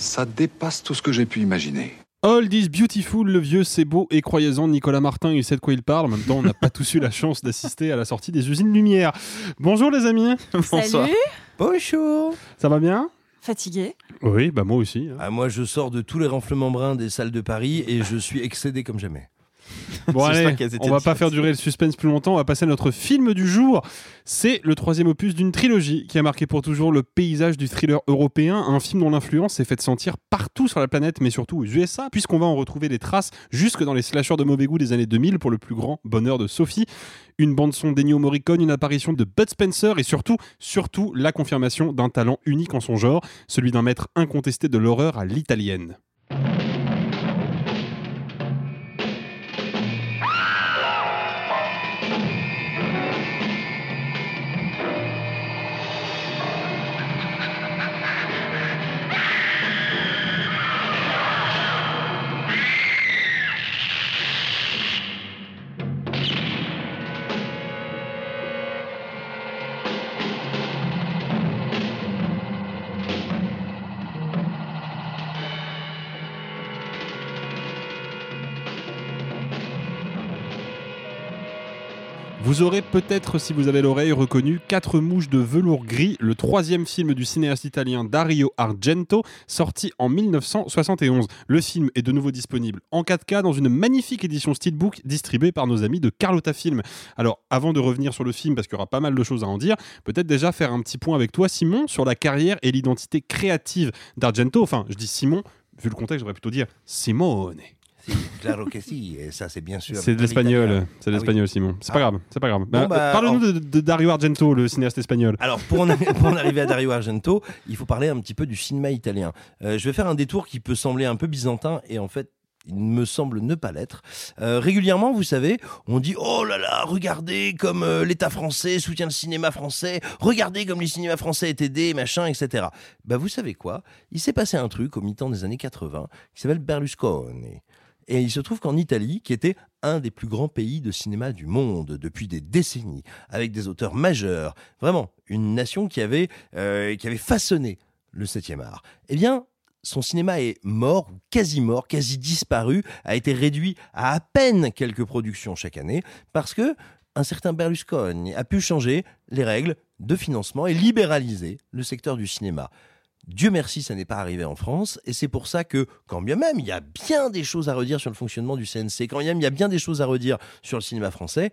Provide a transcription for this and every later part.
Ça dépasse tout ce que j'ai pu imaginer. Old is beautiful, le vieux c'est beau et croyez-en, Nicolas Martin il sait de quoi il parle. En même temps, on n'a pas tous eu la chance d'assister à la sortie des usines Lumière. Bonjour les amis. Salut. Bonjour Ça va bien? Fatigué. Oui, bah moi aussi. hein. ah, Moi, je sors de tous les renflements bruns des salles de Paris et je suis excédé comme jamais. Bon allez, on va pas faire durer le suspense plus longtemps, on va passer à notre film du jour. C'est le troisième opus d'une trilogie qui a marqué pour toujours le paysage du thriller européen, un film dont l'influence s'est faite sentir partout sur la planète, mais surtout aux USA, puisqu'on va en retrouver des traces jusque dans les slashers de mauvais goût des années 2000 pour le plus grand bonheur de Sophie. Une bande-son d'Ennio Morricone, une apparition de Bud Spencer et surtout, surtout la confirmation d'un talent unique en son genre, celui d'un maître incontesté de l'horreur à l'italienne. Vous aurez peut-être, si vous avez l'oreille, reconnu Quatre mouches de velours gris, le troisième film du cinéaste italien Dario Argento, sorti en 1971. Le film est de nouveau disponible en 4K dans une magnifique édition Steelbook distribuée par nos amis de Carlotta Film. Alors, avant de revenir sur le film, parce qu'il y aura pas mal de choses à en dire, peut-être déjà faire un petit point avec toi, Simon, sur la carrière et l'identité créative d'Argento. Enfin, je dis Simon, vu le contexte, j'aurais plutôt dire Simone. Si, claro que si, et ça c'est bien sûr. C'est de l'espagnol, c'est de Ah l'espagnol, Simon. C'est pas Ah. grave, c'est pas grave. Bah, bah, Parle-nous de, de Dario Argento, le cinéaste espagnol. Alors, pour en, pour en arriver à Dario Argento, il faut parler un petit peu du cinéma italien. Euh, je vais faire un détour qui peut sembler un peu byzantin, et en fait, il me semble ne pas l'être. Euh, régulièrement, vous savez, on dit oh là là, regardez comme euh, l'État français soutient le cinéma français, regardez comme les cinémas français est aidé, machin, etc. Bah vous savez quoi? Il s'est passé un truc au mi-temps des années 80 qui s'appelle Berlusconi. Et il se trouve qu'en Italie, qui était un des plus grands pays de cinéma du monde depuis des décennies, avec des auteurs majeurs, vraiment une nation qui avait, euh, qui avait façonné le 7e art, eh bien, son cinéma est mort, ou quasi mort, quasi disparu, a été réduit à à peine quelques productions chaque année, parce que un certain Berlusconi a pu changer les règles de financement et libéraliser le secteur du cinéma. Dieu merci, ça n'est pas arrivé en France, et c'est pour ça que, quand bien même il y a bien des choses à redire sur le fonctionnement du CNC, quand bien même il y a bien des choses à redire sur le cinéma français,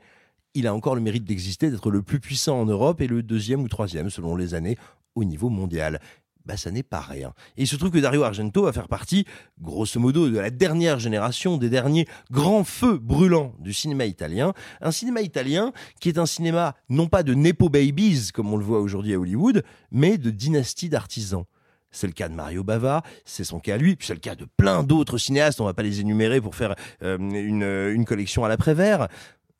il a encore le mérite d'exister, d'être le plus puissant en Europe et le deuxième ou troisième, selon les années, au niveau mondial. Bah, ça n'est pas rien. Et il se trouve que Dario Argento va faire partie, grosso modo, de la dernière génération, des derniers grands feux brûlants du cinéma italien. Un cinéma italien qui est un cinéma, non pas de Nepo Babies, comme on le voit aujourd'hui à Hollywood, mais de dynastie d'artisans. C'est le cas de Mario Bava, c'est son cas lui, puis c'est le cas de plein d'autres cinéastes, on va pas les énumérer pour faire euh, une, une collection à l'après-vert.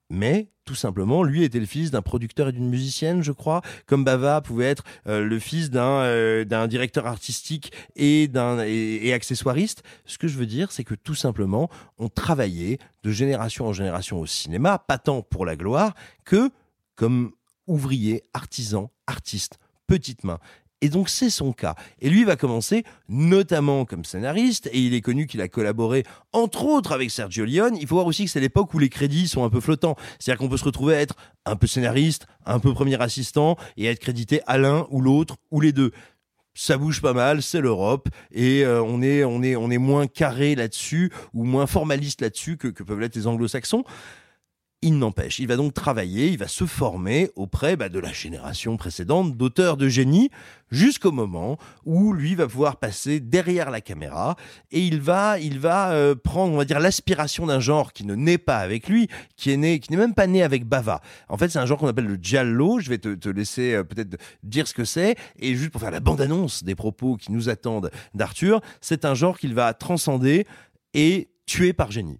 Mais tout simplement, lui était le fils d'un producteur et d'une musicienne, je crois, comme Bava pouvait être euh, le fils d'un euh, d'un directeur artistique et d'un et accessoiriste. Ce que je veux dire, c'est que tout simplement, on travaillait de génération en génération au cinéma, pas tant pour la gloire que comme ouvrier, artisan, artiste, petite main. Et donc c'est son cas. Et lui va commencer notamment comme scénariste, et il est connu qu'il a collaboré entre autres avec Sergio Leone. Il faut voir aussi que c'est l'époque où les crédits sont un peu flottants. C'est-à-dire qu'on peut se retrouver à être un peu scénariste, un peu premier assistant, et à être crédité à l'un ou l'autre, ou les deux. ça bouge pas mal, c'est l'Europe et euh, on est on est on est moins carré là-dessus ou moins formaliste là-dessus que, que peuvent l'être les Anglo-Saxons. Il n'empêche, il va donc travailler, il va se former auprès bah, de la génération précédente d'auteurs de génie jusqu'au moment où lui va pouvoir passer derrière la caméra et il va, il va euh, prendre, on va dire, l'aspiration d'un genre qui ne naît pas avec lui, qui est né, qui n'est même pas né avec Bava. En fait, c'est un genre qu'on appelle le giallo. Je vais te, laisser euh, peut-être dire ce que c'est et juste pour faire la bande-annonce des propos qui nous attendent d'Arthur, c'est un genre qu'il va transcender et tuer par génie.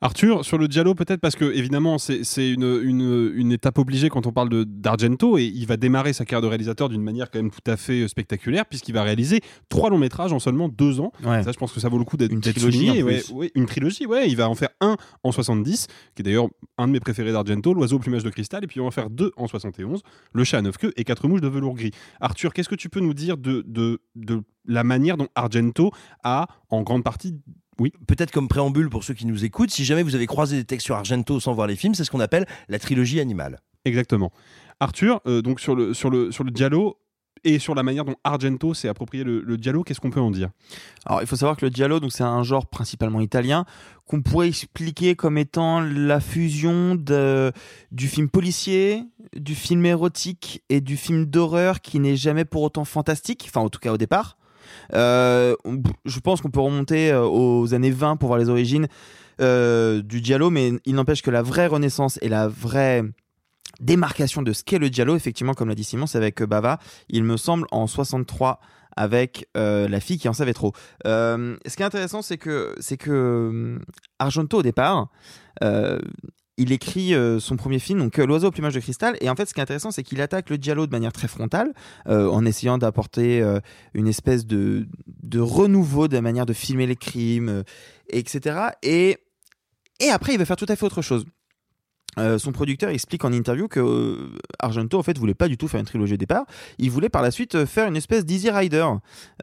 Arthur, sur le Diallo, peut-être parce que, évidemment, c'est une, une, une, étape obligée quand on parle d'Argento et il va démarrer sa carrière de réalisateur d'une manière quand même tout à fait euh, spectaculaire, puisqu'il va réaliser trois longs métrages en seulement deux ans. Ouais. Ça, je pense que ça vaut le coup d'être une trilogie. Ouais, ouais, une trilogie, ouais. Il va en faire un en 70, qui est d'ailleurs un de mes préférés d'Argento, L'oiseau au plumage de cristal, et puis on va en faire deux en 71, Le chat à neuf queues et Quatre mouches de velours gris. Arthur, qu'est-ce que tu peux nous dire de, de, de la manière dont Argento a, en grande partie, oui. Peut-être comme préambule pour ceux qui nous écoutent, si jamais vous avez croisé des textes sur Argento sans voir les films, c'est ce qu'on appelle la trilogie animale. Exactement. Arthur, euh, donc sur le, sur, le, sur le Diallo et sur la manière dont Argento s'est approprié le, le Diallo, qu'est-ce qu'on peut en dire? Alors, il faut savoir que le Diallo, donc c'est un genre principalement italien qu'on pourrait expliquer comme étant la fusion de, du film policier, du film érotique et du film d'horreur qui n'est jamais pour autant fantastique, enfin en tout cas au départ. Euh, je pense qu'on peut remonter euh, aux années 20 pour voir les origines euh, du Diallo, mais il n'empêche que la vraie renaissance et la vraie démarcation de ce qu'est le Diallo, effectivement, comme l'a dit Simon, c'est avec Bava, il me semble, en 63 avec la fille qui en savait trop. Ce qui est intéressant, c'est que, que Argento, au départ, il écrit euh, son premier film, donc L'oiseau au plumage de cristal. Et en fait, ce qui est intéressant, c'est qu'il attaque le dialogue de manière très frontale, euh, en essayant d'apporter euh, une espèce de, renouveau de la manière de filmer les crimes, etc. Et, après, il va faire tout à fait autre chose. Euh, son producteur explique en interview que euh, Argento en fait voulait pas du tout faire une trilogie au départ. Il voulait par la suite euh, faire une espèce d'Easy Rider.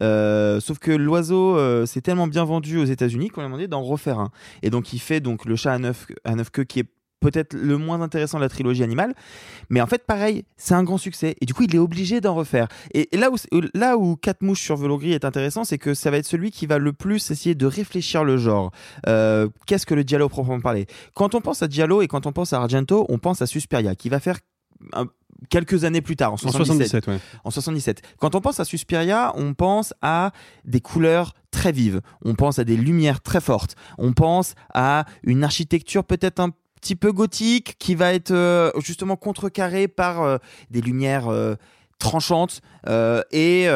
Euh, sauf que l'oiseau euh, s'est tellement bien vendu aux États-Unis qu'on lui a demandé d'en refaire un. Et donc il fait donc le chat à neuf, à neuf queues qui est peut-être le moins intéressant de la trilogie animale, mais en fait pareil, c'est un grand succès et du coup il est obligé d'en refaire. Et, et là où là où Quatre mouches sur velours gris est intéressant, c'est que ça va être celui qui va le plus essayer de réfléchir le genre. Euh, Qu'est-ce que le Diallo proprement parler Quand on pense à Diallo et quand on pense à Argento, on pense à Suspiria qui va faire un, quelques années plus tard, en 77. En 77, ouais. en 77. Quand on pense à Suspiria, on pense à des couleurs très vives, on pense à des lumières très fortes, on pense à une architecture peut-être un petit peu gothique qui va être euh, justement contrecarré par euh, des lumières euh, tranchantes et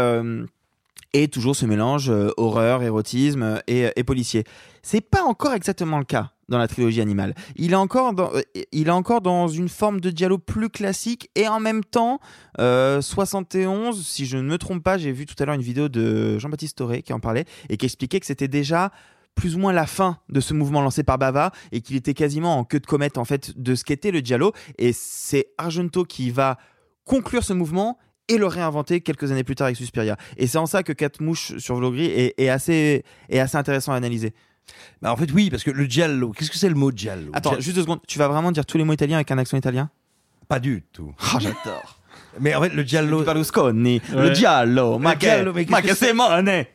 et toujours ce mélange horreur, érotisme et, et policier. C'est pas encore exactement le cas dans la trilogie animale. Il est encore dans, il est encore dans une forme de dialogue plus classique et en même temps, euh, 71, si je ne me trompe pas, j'ai vu tout à l'heure une vidéo de Jean-Baptiste Toré qui en parlait et qui expliquait que c'était déjà plus ou moins la fin de ce mouvement lancé par Bava et qu'il était quasiment en queue de comète en fait de ce qu'était le Diallo et c'est Argento qui va conclure ce mouvement et le réinventer quelques années plus tard avec Suspiria. Et c'est en ça que Quatre mouches sur velours gris est, est, assez, est assez intéressant à analyser. Bah en fait oui, parce que le giallo, qu'est-ce que c'est le mot giallo Attends, juste deux secondes, tu vas vraiment dire tous les mots italiens avec un accent italien? Pas du tout. Ah, j'adore. Mais en fait, le giallo. Berlusconi, le giallo, ma giallo, mais ma c'est.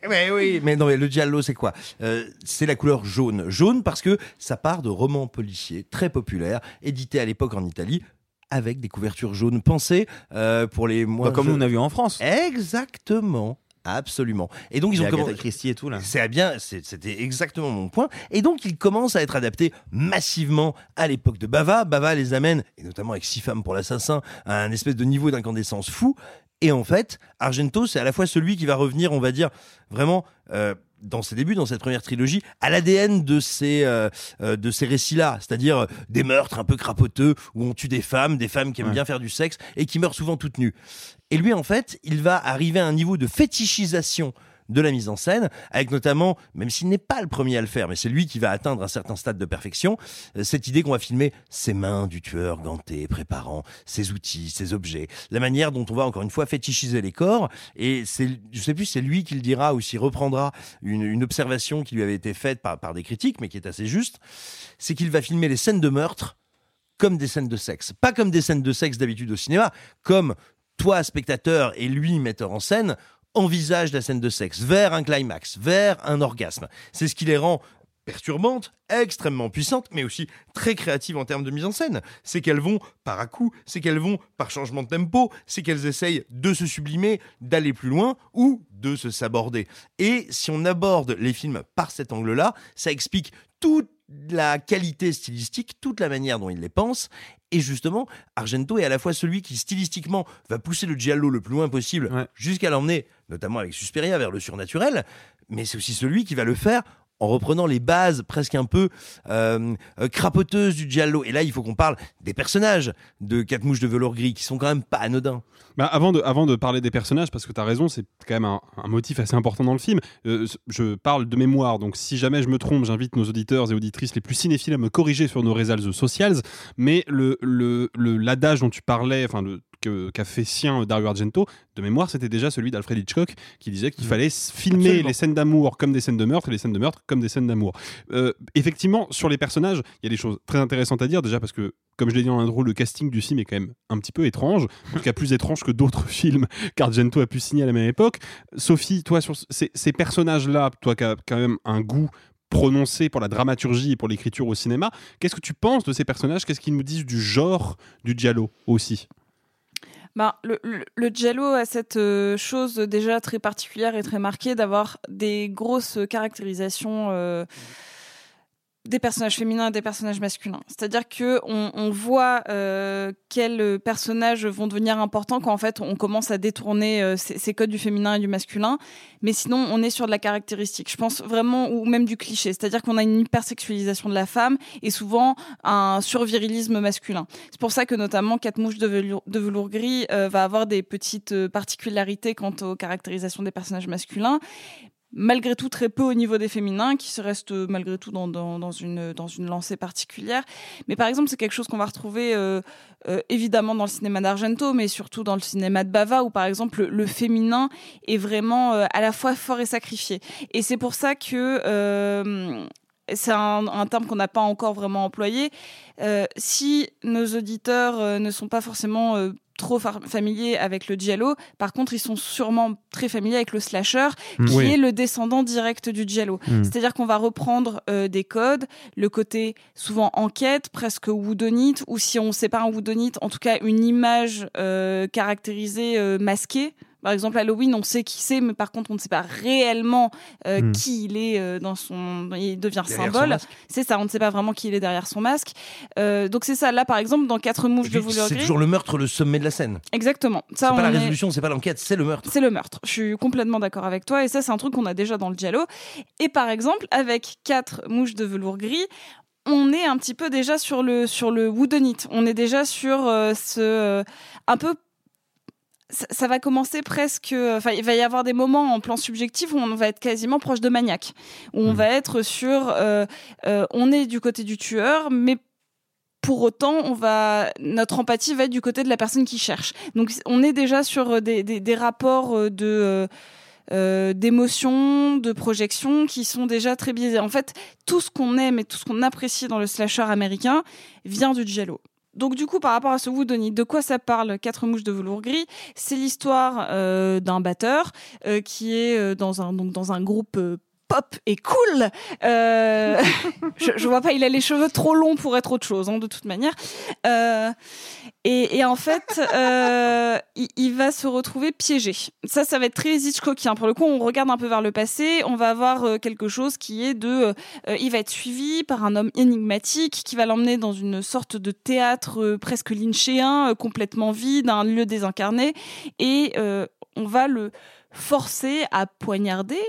Mais oui, mais non, mais le giallo, c'est quoi? Euh, C'est la couleur jaune. Jaune parce que ça part de romans policiers très populaires, édités à l'époque en Italie, avec des couvertures jaunes pensées euh, pour les moins. Bah, comme jeunes. nous on a vu en France. Exactement. Absolument. Et donc ils ont commencé. Christie et tout là. C'est bien, c'était exactement mon point. Et donc, ils commencent à être adaptés massivement à l'époque de Bava. Bava les amène, et notamment avec Six femmes pour l'assassin, à un espèce de niveau d'incandescence fou. Et en fait, Argento, c'est à la fois celui qui va revenir, on va dire, vraiment, euh, dans ses débuts, dans cette première trilogie, à l'ADN de ces, euh, euh, de ces récits-là. C'est-à-dire euh, des meurtres un peu crapoteux, où on tue des femmes, des femmes qui aiment Ouais. bien faire du sexe, et qui meurent souvent toutes nues. Et lui, en fait, il va arriver à un niveau de fétichisation de la mise en scène, avec notamment, même s'il n'est pas le premier à le faire, mais c'est lui qui va atteindre un certain stade de perfection, euh, cette idée qu'on va filmer ses mains du tueur ganté, préparant ses outils, ses objets, la manière dont on va encore une fois fétichiser les corps, et c'est, je sais plus, c'est lui qui le dira ou s'il reprendra une, observation qui lui avait été faite par des critiques, mais qui est assez juste, c'est qu'il va filmer les scènes de meurtre comme des scènes de sexe. Pas comme des scènes de sexe d'habitude au cinéma, comme toi, spectateur, et lui, metteur en scène, envisagent la scène de sexe vers un climax, vers un orgasme. C'est ce qui les rend perturbantes, extrêmement puissantes, mais aussi très créatives en termes de mise en scène. C'est qu'elles vont par à coup, c'est qu'elles vont par changement de tempo, c'est qu'elles essayent de se sublimer, d'aller plus loin ou de se saborder. Et si on aborde les films par cet angle-là, ça explique toute la qualité stylistique, toute la manière dont il les pense. Et justement, Argento est à la fois celui qui stylistiquement va pousser le giallo le plus loin possible jusqu'à l'emmener, notamment avec Suspiria, vers le surnaturel, mais c'est aussi celui qui va le faire en reprenant les bases presque un peu euh, euh, crapoteuses du giallo. Et là, il faut qu'on parle des personnages de Quatre mouches de velours gris qui sont quand même pas anodins. Bah, avant, de, parler des personnages, parce que tu as raison, c'est quand même un, motif assez important dans le film, euh, je parle de mémoire, donc si jamais je me trompe, j'invite nos auditeurs et auditrices les plus cinéphiles à me corriger sur nos réseaux sociales, mais l'adage le, dont tu parlais, enfin qu'a fait sien Dario Argento, de mémoire, c'était déjà celui d'Alfred Hitchcock qui disait qu'il mm. fallait filmer les scènes d'amour comme des scènes de meurtre et les scènes de meurtre comme des scènes d'amour. Euh, effectivement, sur les personnages, il y a des choses très intéressantes à dire, déjà parce que, comme je l'ai dit en intro, le casting du film est quand même un petit peu étrange, en tout cas plus étrange que d'autres films qu'Argento a pu signer à la même époque. Sophie, toi, sur ces, ces personnages-là, toi qui as quand même un goût prononcé pour la dramaturgie et pour l'écriture au cinéma. Qu'est-ce que tu penses de ces personnages? Qu'est-ce qu'ils nous disent du genre du giallo aussi? Bah, le, le, le Jello a cette euh, chose déjà très particulière et très marquée d'avoir des grosses caractérisations euh, des personnages féminins et des personnages masculins. C'est-à-dire que on, voit euh, quels personnages vont devenir importants quand en fait on commence à détourner euh, ces, codes du féminin et du masculin. Mais sinon, on est sur de la caractéristique. Je pense vraiment ou même du cliché. C'est-à-dire qu'on a une hypersexualisation de la femme et souvent un survirilisme masculin. C'est pour ça que notamment Quatre mouches de velours, de velours gris euh, va avoir des petites euh, particularités quant aux caractérisations des personnages masculins malgré tout très peu au niveau des féminins, qui se restent euh, malgré tout dans, une, dans une lancée particulière. Mais par exemple, c'est quelque chose qu'on va retrouver euh, euh, évidemment dans le cinéma d'Argento, mais surtout dans le cinéma de Bava, où par exemple le, féminin est vraiment à la fois fort et sacrifié. Et c'est pour ça que c'est un, terme qu'on n'a pas encore vraiment employé. Si nos auditeurs ne sont pas forcément trop familiers avec le giallo. Par contre, ils sont sûrement très familiers avec le slasher, mm. qui est le descendant direct du giallo. Mm. C'est-à-dire qu'on va reprendre euh, des codes, le côté souvent enquête, presque woodonite, ou si on sait pas un woodonite, en tout cas une image euh, caractérisée euh, masquée par exemple, Halloween, on sait qui c'est, mais par contre, on ne sait pas réellement euh, hmm. qui il est euh, dans son. Il devient symbole. C'est ça, on ne sait pas vraiment qui il est derrière son masque. Euh, donc c'est ça. Là, par exemple, dans Quatre mouches de Vouleur C'est toujours le meurtre, le sommet de la scène. Exactement. Ça, c'est pas la résolution, c'est pas l'enquête, c'est le meurtre. C'est le meurtre. Je suis complètement d'accord avec toi. Et ça, c'est un truc qu'on a déjà dans le dialogue. Et par exemple, avec Quatre mouches de velours gris, on est un petit peu déjà sur le sur le woodenite. On est déjà sur ce un peu ça, va commencer presque. Enfin, il va y avoir des moments en plan subjectif où on va être quasiment proche de maniaque, où on hmm. va être sur. Euh, euh, on est du côté du tueur, mais pour autant, on va notre empathie va être du côté de la personne qui cherche. Donc, on est déjà sur des, des, des rapports de euh, d'émotions, de projections qui sont déjà très biaisés. En fait, tout ce qu'on aime et tout ce qu'on apprécie dans le slasher américain vient du giallo. Donc du coup, par rapport à ce Woodonny, de quoi ça parle Quatre mouches de velours gris? C'est l'histoire euh, d'un batteur euh, qui est euh, dans un donc dans un groupe pop et cool. Je, je, vois pas, il a les cheveux trop longs pour être autre chose, hein, de toute manière. Euh, et, et, en fait, euh, il, il, va se retrouver piégé. Ça, ça va être très Hitchcockien. Pour le coup, on regarde un peu vers le passé. On va avoir euh, quelque chose qui est de, euh, il va être suivi par un homme énigmatique qui va l'emmener dans une sorte de théâtre euh, presque lynchéen, complètement vide, un lieu désincarné, et on va le forcer à poignarder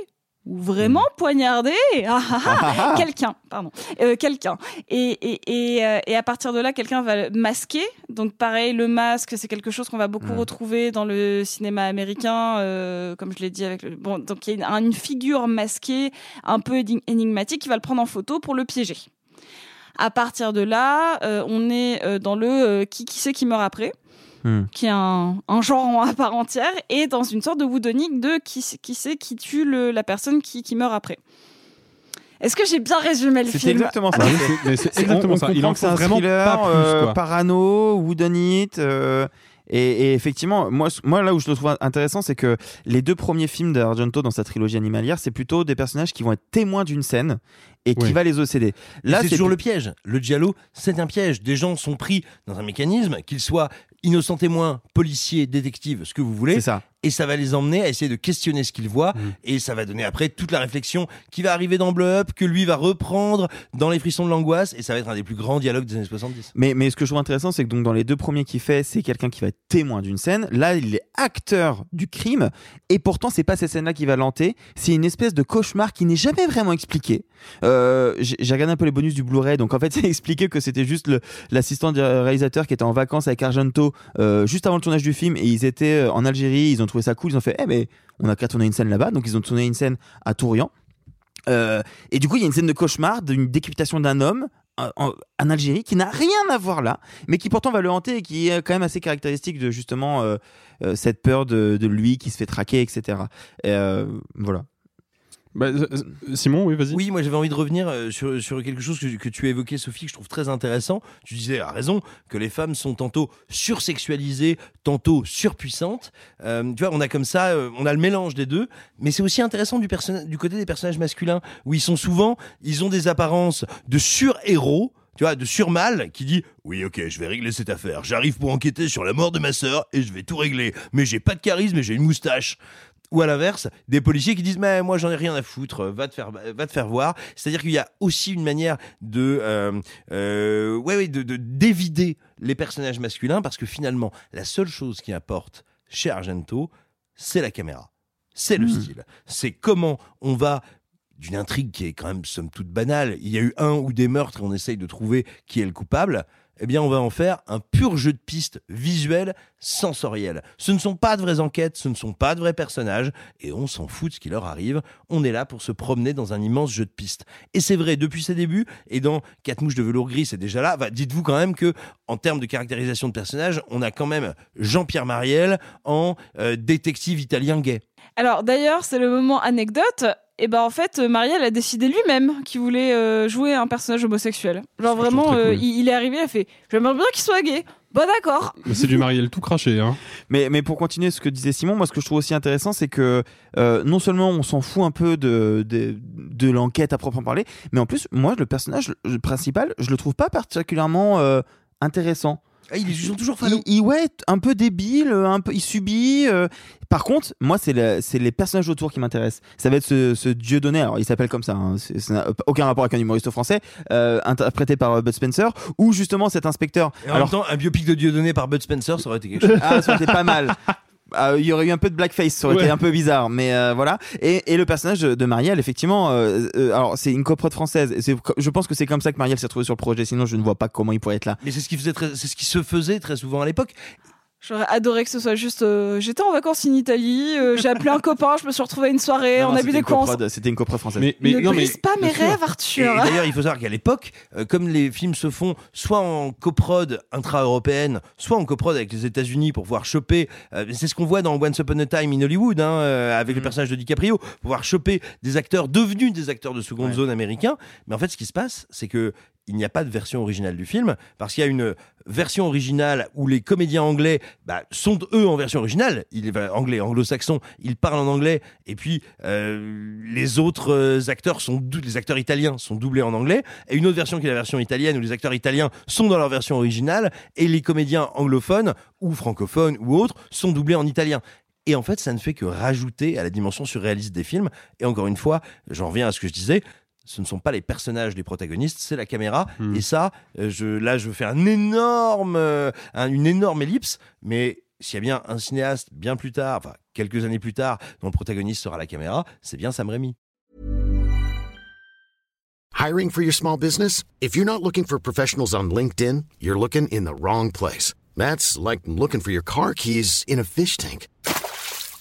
ou vraiment hmm. poignarder ah, ah, ah, quelqu'un, pardon, euh, quelqu'un. Et, et, et, euh, et, à partir de là, quelqu'un va masquer. Donc pareil, le masque, c'est quelque chose qu'on va beaucoup hmm. retrouver dans le cinéma américain, euh, comme je l'ai dit avec le... bon, donc il y a une, une, figure masquée, un peu énigmatique, qui va le prendre en photo pour le piéger. À partir de là, on est dans le qui qui sait qui meurt après. Hmm. qui est un, un, genre à part entière, et dans une sorte de woodonique de qui, qui c'est qui tue le, la personne qui, qui meurt après. Est-ce que j'ai bien résumé le film? C'est exactement ça. c'est exactement ça. Il en faut vraiment pas plus, euh, parano, woodonite. Euh, Et, et effectivement, moi, moi là où je le trouve intéressant, c'est que les deux premiers films d'Argento dans sa trilogie animalière, c'est plutôt des personnages qui vont être témoins d'une scène et qui Oui. va les obséder. Là, c'est toujours plus- le piège. Le giallo, c'est un piège. Des gens sont pris dans un mécanisme, qu'ils soient innocents témoins, policiers, détectives, ce que vous voulez. C'est ça. Et ça va les emmener à essayer de questionner ce qu'ils voient. Et ça va donner après toute la réflexion qui va arriver dans Blow Up, que lui va reprendre dans Les frissons de l'angoisse. Et ça va être un des plus grands dialogues des années 70. Mais, mais ce que je trouve intéressant, c'est que donc dans les deux premiers qu'il fait, c'est quelqu'un qui va être témoin d'une scène. Là, il est acteur du crime, et pourtant, c'est pas cette scène-là qui va l'hanter. C'est une espèce de cauchemar qui n'est jamais vraiment expliqué. Euh, J'ai regardé un peu les bonus du Blu-ray, donc en fait, c'est expliqué que c'était juste l'assistant du réalisateur qui était en vacances avec Argento euh, juste avant le tournage du film, et ils étaient euh, en Algérie. Ils ont trouvé ça cool. Ils ont fait, eh mais on a qu'à tourner une scène là-bas, donc ils ont tourné une scène à Tourian. Euh, et du coup, il y a une scène de cauchemar d'une décapitation d'un homme en, en- Algérie qui n'a rien à voir là, mais qui pourtant va le hanter et qui est quand même assez caractéristique de justement euh, euh, cette peur de, lui qui se fait traquer, etc. Et, euh, voilà. Bah, euh, Simon, oui, vas-y. Oui, moi j'avais envie de revenir euh, sur, sur quelque chose que, que tu as évoqué, Sophie, que je trouve très intéressant. Tu disais à raison que les femmes sont tantôt sursexualisées, tantôt surpuissantes. Euh, tu vois, on a comme ça, euh, on a le mélange des deux, mais c'est aussi intéressant du, du côté des personnages masculins, où ils sont souvent, ils ont des apparences de sur-héros. Tu vois, de surmal qui dit oui ok je vais régler cette affaire j'arrive pour enquêter sur la mort de ma sœur et je vais tout régler mais j'ai pas de charisme et j'ai une moustache ou à l'inverse, des policiers qui disent mais moi j'en ai rien à foutre, va te faire va te faire voir. C'est-à-dire qu'il y a aussi une manière de euh, euh, ouais, ouais de de- d'évider les personnages masculins parce que finalement la seule chose qui apporte chez Argento, c'est la caméra, c'est le style, c'est comment on va d'une intrigue qui est quand même somme toute banale. Il y a eu un ou des meurtres et on essaye de trouver qui est le coupable. Eh bien, on va en faire un pur jeu de pistes visuel, sensoriel. Ce ne sont pas de vraies enquêtes, ce ne sont pas de vrais personnages, et on s'en fout de ce qui leur arrive. On est là pour se promener dans un immense jeu de pistes. Et c'est vrai, depuis ses débuts, et dans Quatre mouches de velours gris, c'est déjà là. Bah, Dites-vous quand même que, en termes de caractérisation de personnages, on a quand même Jean-Pierre Mariel en euh, détective italien gay. Alors d'ailleurs, c'est le moment anecdote. Et ben en fait, euh, Marielle a décidé lui-même qu'il voulait euh, jouer un personnage homosexuel. Genre vraiment, euh, cool. il, il est arrivé, il a fait J'aimerais bien qu'il soit gay. Bah d'accord. Mais c'est du Marielle tout craché. Hein. Mais, mais pour continuer ce que disait Simon, moi ce que je trouve aussi intéressant, c'est que euh, non seulement on s'en fout un peu de, de, de l'enquête à proprement parler, mais en plus, moi, le personnage le principal, je le trouve pas particulièrement euh, intéressant. Ah, ils sont toujours il, il- ouais, un peu débile, un peu, il subit. euh. Par contre, moi, c'est le- c'est les personnages autour qui m'intéressent. Ça va être ce, ce dieu donné, alors il s'appelle comme ça, hein, c'est- ça n'a aucun rapport avec un humoriste français, euh, interprété par euh, Bud Spencer, ou justement cet inspecteur. Et en même temps, un biopic de Dieudonné par Bud Spencer, ça aurait été quelque chose. Ah, ça aurait été pas mal. Euh, Il y aurait eu un peu de blackface, ça aurait Ouais. été un peu bizarre, mais euh, voilà. Et, et le personnage de, Marielle, effectivement, euh, alors c'est une coprode française. Je pense que c'est comme ça que Marielle s'est retrouvée sur le projet. Sinon, je ne vois pas comment il pourrait être là. Mais c'est ce qui faisait très- c'est ce qui se faisait très souvent à l'époque. J'aurais adoré que ce soit juste. euh, J'étais en vacances en Italie, euh, j'ai appelé un copain, je me suis retrouvée à une soirée, Non, on non, a bu c'était des une coins. coprode- C'était une coprode française. ne brise pas mes rêves, Et Arthur. d'ailleurs, il faut savoir qu'à l'époque, euh, comme les films se font soit en coprode intra-européenne, soit en coprode avec les États-Unis pour pouvoir choper, euh, c'est ce qu'on voit dans Once Upon a Time in Hollywood, hein, euh, avec le personnage de DiCaprio, pouvoir choper des acteurs devenus des acteurs de seconde zone américains. Mais en fait, ce qui se passe, c'est que il n'y a pas de version originale du film, parce qu'il y a une version originale où les comédiens anglais bah, sont eux en version originale, il est anglais, anglo-saxon, ils parlent en anglais, et puis euh, les autres euh, acteurs sont les acteurs italiens sont doublés en anglais, et une autre version qui est la version italienne où les acteurs italiens sont dans leur version originale, et les comédiens anglophones ou francophones ou autres sont doublés en italien. Et en fait, ça ne fait que rajouter à la dimension surréaliste des films. Et encore une fois, j'en reviens à ce que je disais, ce ne sont pas les personnages des protagonistes, c'est la caméra. Et ça, euh, je, là, je fais un énorme, euh, un- une énorme ellipse. Mais s'il y a bien un cinéaste bien plus tard, enfin quelques années plus tard, dont le protagoniste sera la caméra, c'est bien Sam Raimi. Hiring for your small business? If you're not looking for professionals on LinkedIn, you're looking in the wrong place. That's like looking for your car keys in a fish tank.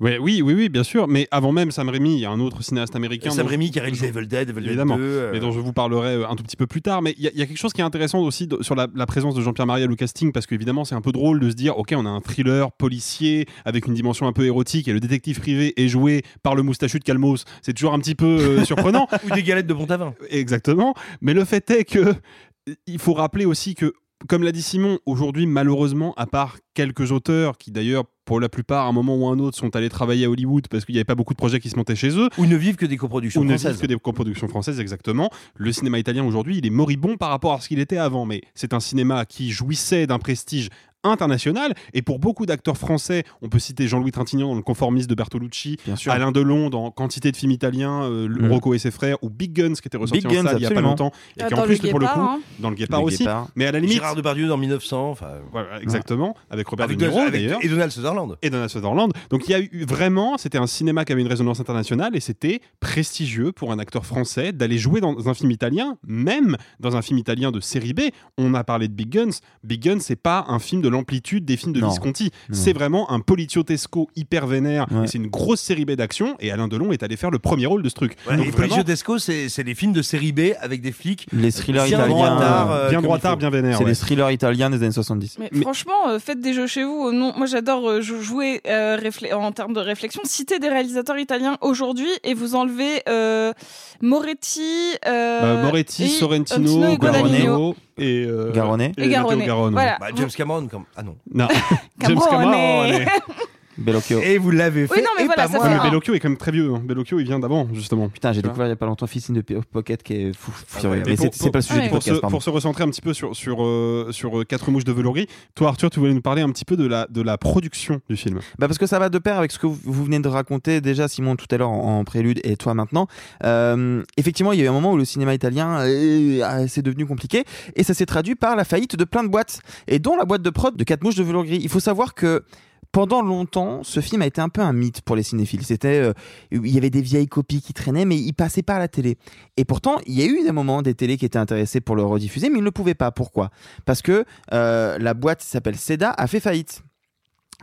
Ouais, oui, oui, oui, bien sûr. Mais avant même Sam Raimi, il y a un autre cinéaste américain. Sam dont- Raimi qui a réalisé Evil Dead, Evil Dead Évidemment, 2. euh, mais dont je vous parlerai euh, un tout petit peu plus tard. Mais il y, a- il y a quelque chose qui est intéressant aussi de- sur la, la présence de Jean-Pierre Mariel au casting, parce qu'évidemment, c'est un peu drôle de se dire, ok, on a un thriller policier avec une dimension un peu érotique, et le détective privé est joué par le moustachu de Calmos. C'est toujours un petit peu euh, surprenant. Ou des galettes de Pont-Aven. Exactement. Mais le fait est que il faut rappeler aussi que, comme l'a dit Simon, aujourd'hui, malheureusement, à part quelques auteurs qui d'ailleurs, pour la plupart, à un moment ou à un autre, sont allés travailler à Hollywood parce qu'il n'y avait pas beaucoup de projets qui se montaient chez eux. Ou ne vivent que des coproductions Ou ne vivent que des coproductions françaises, exactement. Le cinéma italien aujourd'hui, il est moribond par rapport à ce qu'il était avant. Mais c'est un cinéma qui jouissait d'un prestige international et pour beaucoup d'acteurs français on peut citer Jean-Louis Trintignant dans Le conformiste de Bertolucci sûr. Alain Delon dans quantité de films italiens euh, le Mm. Rocco et ses frères ou Big Guns qui était ressorti Big en Guns, salle il y a pas longtemps et Ah, qui dans en plus Le pour le Guépard, coup hein. dans le Guépard Le aussi Guépard. mais à la limite Gérard Depardieu dans 1900. Enfin, voilà, exactement avec Robert avec De Niro d'ailleurs et Donald Sutherland. et Donald Sutherland. Donc il y a eu vraiment, c'était un cinéma qui avait une résonance internationale et c'était prestigieux pour un acteur français d'aller jouer dans un film italien, même dans un film italien de série B. On a parlé de Big Guns. Big Guns, c'est pas un film de l'amplitude des films de Non. Visconti. Non. C'est vraiment un poliziotesco hyper vénère. Ouais. et C'est une grosse série B d'action et Alain Delon est allé faire le premier rôle de ce truc. Ouais, Donc et vraiment, Poliziotesco, c'est c'est des films de série B avec des flics. Les thrillers bien italiens. euh, bien droit tard, bien vénère. C'est ouais. les thrillers italiens des années 70. Mais, Mais- franchement, euh, faites des jeux chez vous. Non, moi, j'adore euh, jou- jouer euh, réflé- en termes de réflexion. Citez des réalisateurs italiens aujourd'hui et vous enlevez euh, Moretti, euh, Bah, Moretti, et- Sorrentino, Guadagnino. Garonne et euh, Garonne. Et Matteo Garonne. Garonne. Voilà. Bah, James Cameron, comme. Ah non. Non. James Cameron. Bellocchio. Et vous l'avez fait. non, mais et voilà, pas ça moi. fait Ouais, un. mais Bellocchio est quand même très vieux. hein. Bellocchio, il vient d'avant, justement. Putain, j'ai Tu vois découvert il y a pas longtemps Fist in the Pocket qui est fou, furieux. ouais. Mais Et c'est pour- c'est pas le sujet pour- du pour, podcast, se, pardon. pour se recentrer un petit peu sur, sur, euh, sur euh, quatre mouches de velours gris, toi Arthur, tu voulais nous parler un petit peu de la, de la production du film. Bah parce que ça va de pair avec ce que vous, vous venez de raconter déjà Simon tout à l'heure en, en prélude et toi maintenant. Euh, effectivement, il y a eu un moment où le cinéma italien euh, ah, c'est devenu compliqué et ça s'est traduit par la faillite de plein de boîtes et dont la boîte de prod de Quatre mouches de velours gris. Il faut savoir que pendant longtemps, ce film a été un peu un mythe pour les cinéphiles. C'était, euh, il y avait des vieilles copies qui traînaient, mais il passait pas à la télé. Et pourtant, il y a eu des moments des télés qui étaient intéressés pour le rediffuser, mais ils ne pouvaient pas. Pourquoi? Parce que euh, la boîte qui s'appelle Seda a fait faillite.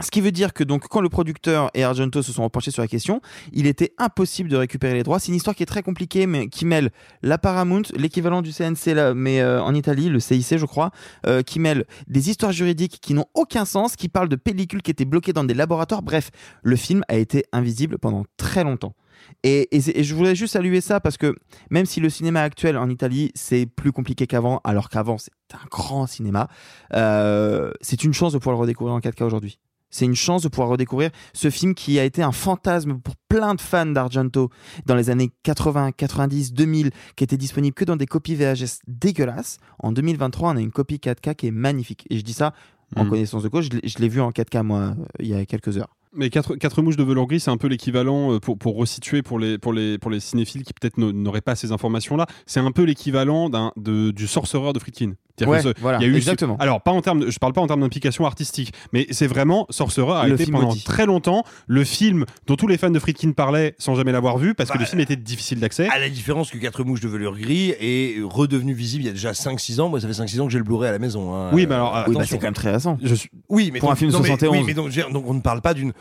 Ce qui veut dire que donc quand le producteur et Argento se sont repenchés sur la question, il était impossible de récupérer les droits. C'est une histoire qui est très compliquée, mais qui mêle la Paramount, l'équivalent du CNC là, mais euh, en Italie, le CIC je crois, euh, qui mêle des histoires juridiques qui n'ont aucun sens, qui parlent de pellicules qui étaient bloquées dans des laboratoires. Bref, le film a été invisible pendant très longtemps. Et, et c'est- et je voulais juste saluer ça parce que même si le cinéma actuel en Italie c'est plus compliqué qu'avant, alors qu'avant c'était un grand cinéma, euh, c'est une chance de pouvoir le redécouvrir en 4K aujourd'hui. C'est une chance de pouvoir redécouvrir ce film qui a été un fantasme pour plein de fans d'Argento dans les années 80, 90, 2000, qui était disponible que dans des copies VHS dégueulasses. En 2023, on a une copie 4K qui est magnifique. Et je dis ça en Mhm. connaissance de cause. Je l'ai- vu en 4K moi euh, il y a quelques heures. Mais quatre, quatre mouches de velours gris, c'est un peu l'équivalent, euh, pour, pour resituer pour les, pour, les, pour les cinéphiles qui peut-être n'auraient pas ces informations-là, c'est un peu l'équivalent du sorcereur de Friedkin. C'est-à-dire Ouais, que ce- voilà, il y a eu ce- exactement. alors, pas en termes de- je parle pas en termes d'implication artistique, mais c'est vraiment Sorcerer a Le été pendant maudit. très longtemps le film dont tous les fans de Friedkin parlaient sans jamais l'avoir vu parce que Bah, le film était difficile d'accès. À la différence que Quatre mouches de velours gris est redevenu visible il y a déjà 5-6 ans. Moi, ça fait 5-6 ans que j'ai le Blu-ray à la maison. hein. Oui, mais alors, Oui, bah, c'est quand même très récent. Je suis, Oui, mais Pour donc- un film de non, mais- 71. oui, mais donc on ne parle pas d'une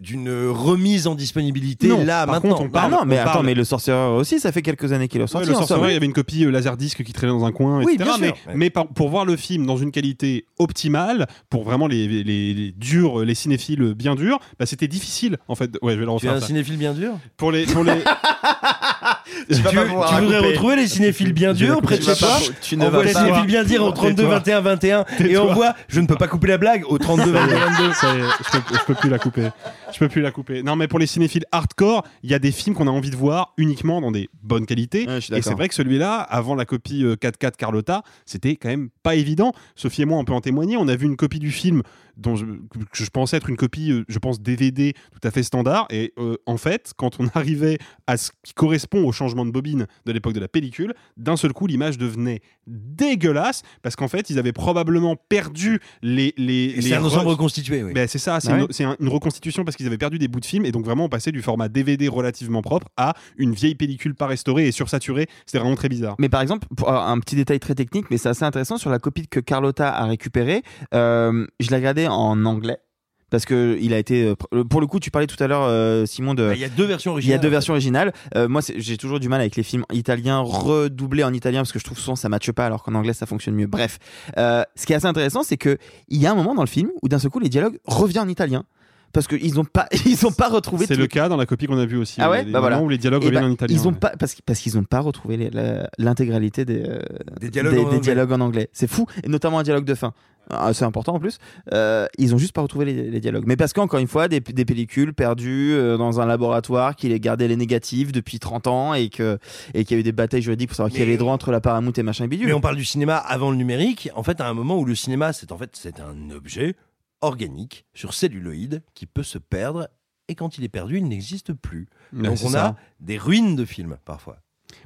d'une remise en disponibilité Non, là par maintenant. contre, on Ah parle- non, mais on attends, parle- mais le sorcier aussi, ça fait quelques années qu'il est Ouais, sorti. le en sorcerer, somme. il y avait une copie euh, laserdisc qui traînait dans un coin, Oui, etc. bien mais sûr, ouais. mais par- pour voir le film dans une qualité optimale, pour vraiment les, les, les durs, les cinéphiles bien durs, bah, c'était difficile en fait. Ouais, je vais le Tu es refaire. un ça. cinéphile bien dur? Pour les, pour les, Tu, vas pas pouvoir voudrais couper. retrouver les cinéphiles bien durs près de chez toi pas- tu ne On vas voit les pas- cinéphiles bien dire au 32 Tais-toi. 21 21 et on voit je ne peux pas couper la blague au 32 21 22. Ça y est, je peux, je peux plus la couper. Je peux plus la couper. Non, mais pour les cinéphiles hardcore, il y a des films qu'on a envie de voir uniquement dans des bonnes qualités. Ouais, et c'est vrai que celui-là, avant la copie euh, 4K de Carlotta, c'était quand même pas évident. Sophie et moi, on peut en témoigner. On a vu une copie du film dont je, que je pensais être une copie, euh, je pense, DVD tout à fait standard. Et euh, en fait, quand on arrivait à ce qui correspond au changement de bobine de l'époque de la pellicule, d'un seul coup, l'image devenait dégueulasse parce qu'en fait, ils avaient probablement perdu les. les, C'est un ensemble re- reconstitué, oui. ben, c'est ça, c'est Ah une, ouais reconstitution parce qu'ils avaient perdu des bouts de film et donc vraiment on passait du format DVD relativement propre à une vieille pellicule pas restaurée et sursaturée. C'était vraiment très bizarre. Mais par exemple, pour avoir un petit détail très technique, mais c'est assez intéressant sur la copie que Carlotta a récupérée. euh, je l'ai en anglais parce que il a été. euh, Pour le coup, tu parlais tout à l'heure, euh, Simon, de. Bah, Il y a deux versions Il y originales. a deux versions originales. Euh, moi, j'ai toujours du mal avec les films italiens redoublés en italien parce que je trouve souvent ça matche pas alors qu'en anglais ça fonctionne mieux. Bref, Euh, ce qui est assez intéressant, c'est que il y a un moment dans le film où d'un seul coup les dialogues reviennent en italien parce qu'ils n'ont pas ils ont pas retrouvé. C'est le cas dans la copie qu'on a vue aussi. Ah ouais a Bah voilà. où les dialogues Eh reviennent ben, en italien. Ils ont ouais. pas parce, qu'ils n'ont pas retrouvé l'intégralité des, euh, Des dialogues des, en des anglais. dialogues en anglais. C'est fou, et notamment un dialogue de fin. Ah, c'est important en plus. Euh, ils ont juste pas retrouvé les, les dialogues. Mais parce qu'encore une fois, des, des pellicules perdues euh, dans un laboratoire qui les gardait les négatifs depuis 30 ans et que et qu'il y a eu des batailles juridiques pour savoir qui avait les droits entre la Paramount et machin et bidule. Mais on parle du cinéma avant le numérique. En fait, à un moment où le cinéma, c'est en fait c'est un objet organique sur celluloïde qui peut se perdre et quand il est perdu, il n'existe plus. Donc on ça. a des ruines de films parfois.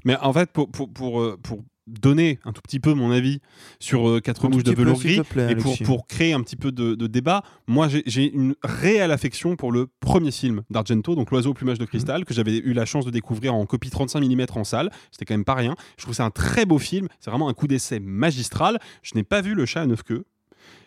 Mais en fait, pour, pour, pour, euh, pour donner un tout petit peu mon avis sur euh, Quatre mouches de velours gris et pour, pour créer un petit peu de, de débat, moi j'ai- j'ai une réelle affection pour le premier film d'Argento, donc L'oiseau au plumage de cristal, que j'avais eu la chance de découvrir en copie 35 mm en salle. C'était quand même pas rien. Je trouve que c'est un très beau film. C'est vraiment un coup d'essai magistral. Je n'ai pas vu Le chat à neuf queues.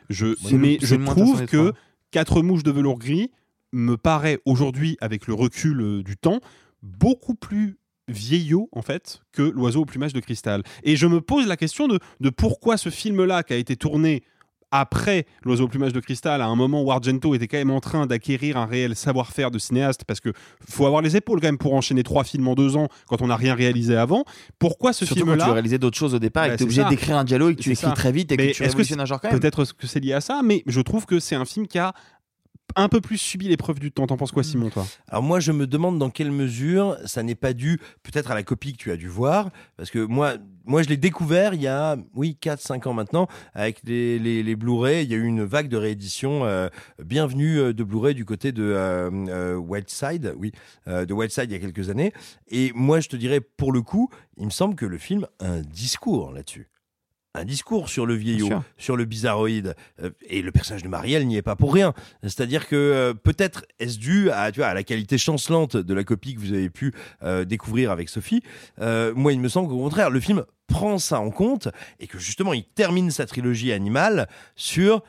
Je, mais je trouve que. Quatre mouches de velours gris me paraît aujourd'hui, avec le recul euh, du temps, beaucoup plus vieillot en fait que l'oiseau au plumage de cristal. Et je me pose la question de, de pourquoi ce film-là qui a été tourné après l'oiseau au plumage de cristal, à un moment où Argento était quand même en train d'acquérir un réel savoir-faire de cinéaste, parce que faut avoir les épaules quand même pour enchaîner trois films en deux ans quand on n'a rien réalisé avant. Pourquoi ce Surtout quand tu film-là réaliser d'autres choses au départ et Bah, que tu es obligé d'écrire un dialogue et que tu ça. très vite et Mais que tu que révolutionnes un genre quand même. Peut-être que c'est lié à ça, mais je trouve que c'est un film qui a un peu plus subi l'épreuve du temps. T'en penses quoi, Simon, toi? Alors moi, je me demande dans quelle mesure ça n'est pas dû peut-être à la copie que tu as dû voir, parce que moi, moi je l'ai découvert il y a, oui, 4-5 ans maintenant, avec les, les, les Blu-ray. Il y a eu une vague de réédition euh, bienvenue euh, de Blu-ray du côté de euh, euh, Whiteside, oui, euh, de Whiteside il y a quelques années. Et moi, je te dirais, pour le coup, il me semble que le film a un discours là-dessus. Un discours sur le vieillot, sur le bizarroïde. Euh, et le personnage de Marielle n'y est pas pour rien. C'est-à-dire que euh, peut-être est-ce dû à, tu vois, à la qualité chancelante de la copie que vous avez pu euh, découvrir avec Sophie. Euh, moi, il me semble qu'au contraire, le film prend ça en compte et que justement, il termine sa trilogie animale sur.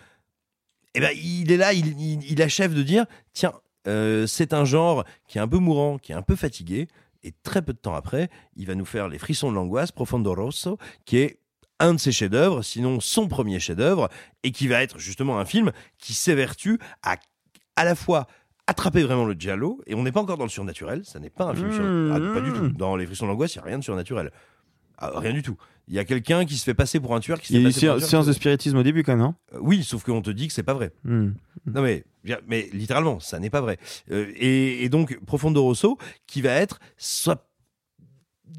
Eh ben, il est là, il, il- il achève de dire tiens, euh, c'est un genre qui est un peu mourant, qui est un peu fatigué. Et très peu de temps après, il va nous faire Les Frissons de l'angoisse, Profondo Rosso, qui est un de ses chefs-d'œuvre, sinon son premier chef-d'œuvre, et qui va être justement un film qui s'évertue à à la fois attraper vraiment le giallo, et on n'est pas encore dans le surnaturel, ça n'est pas un film sur... Ah, pas du tout. Dans Les Frissons de l'angoisse, il n'y a rien de surnaturel. Ah, rien du tout. Il y a quelqu'un qui se fait passer pour un tueur, qui se Il y fait a eu passer pour un séance de spiritisme au début quand même, non? Euh, Oui, sauf qu'on te dit que c'est pas vrai. Hmm. Non mais, mais littéralement, ça n'est pas vrai. Euh, et, et donc Profondo Rosso, qui va être sa,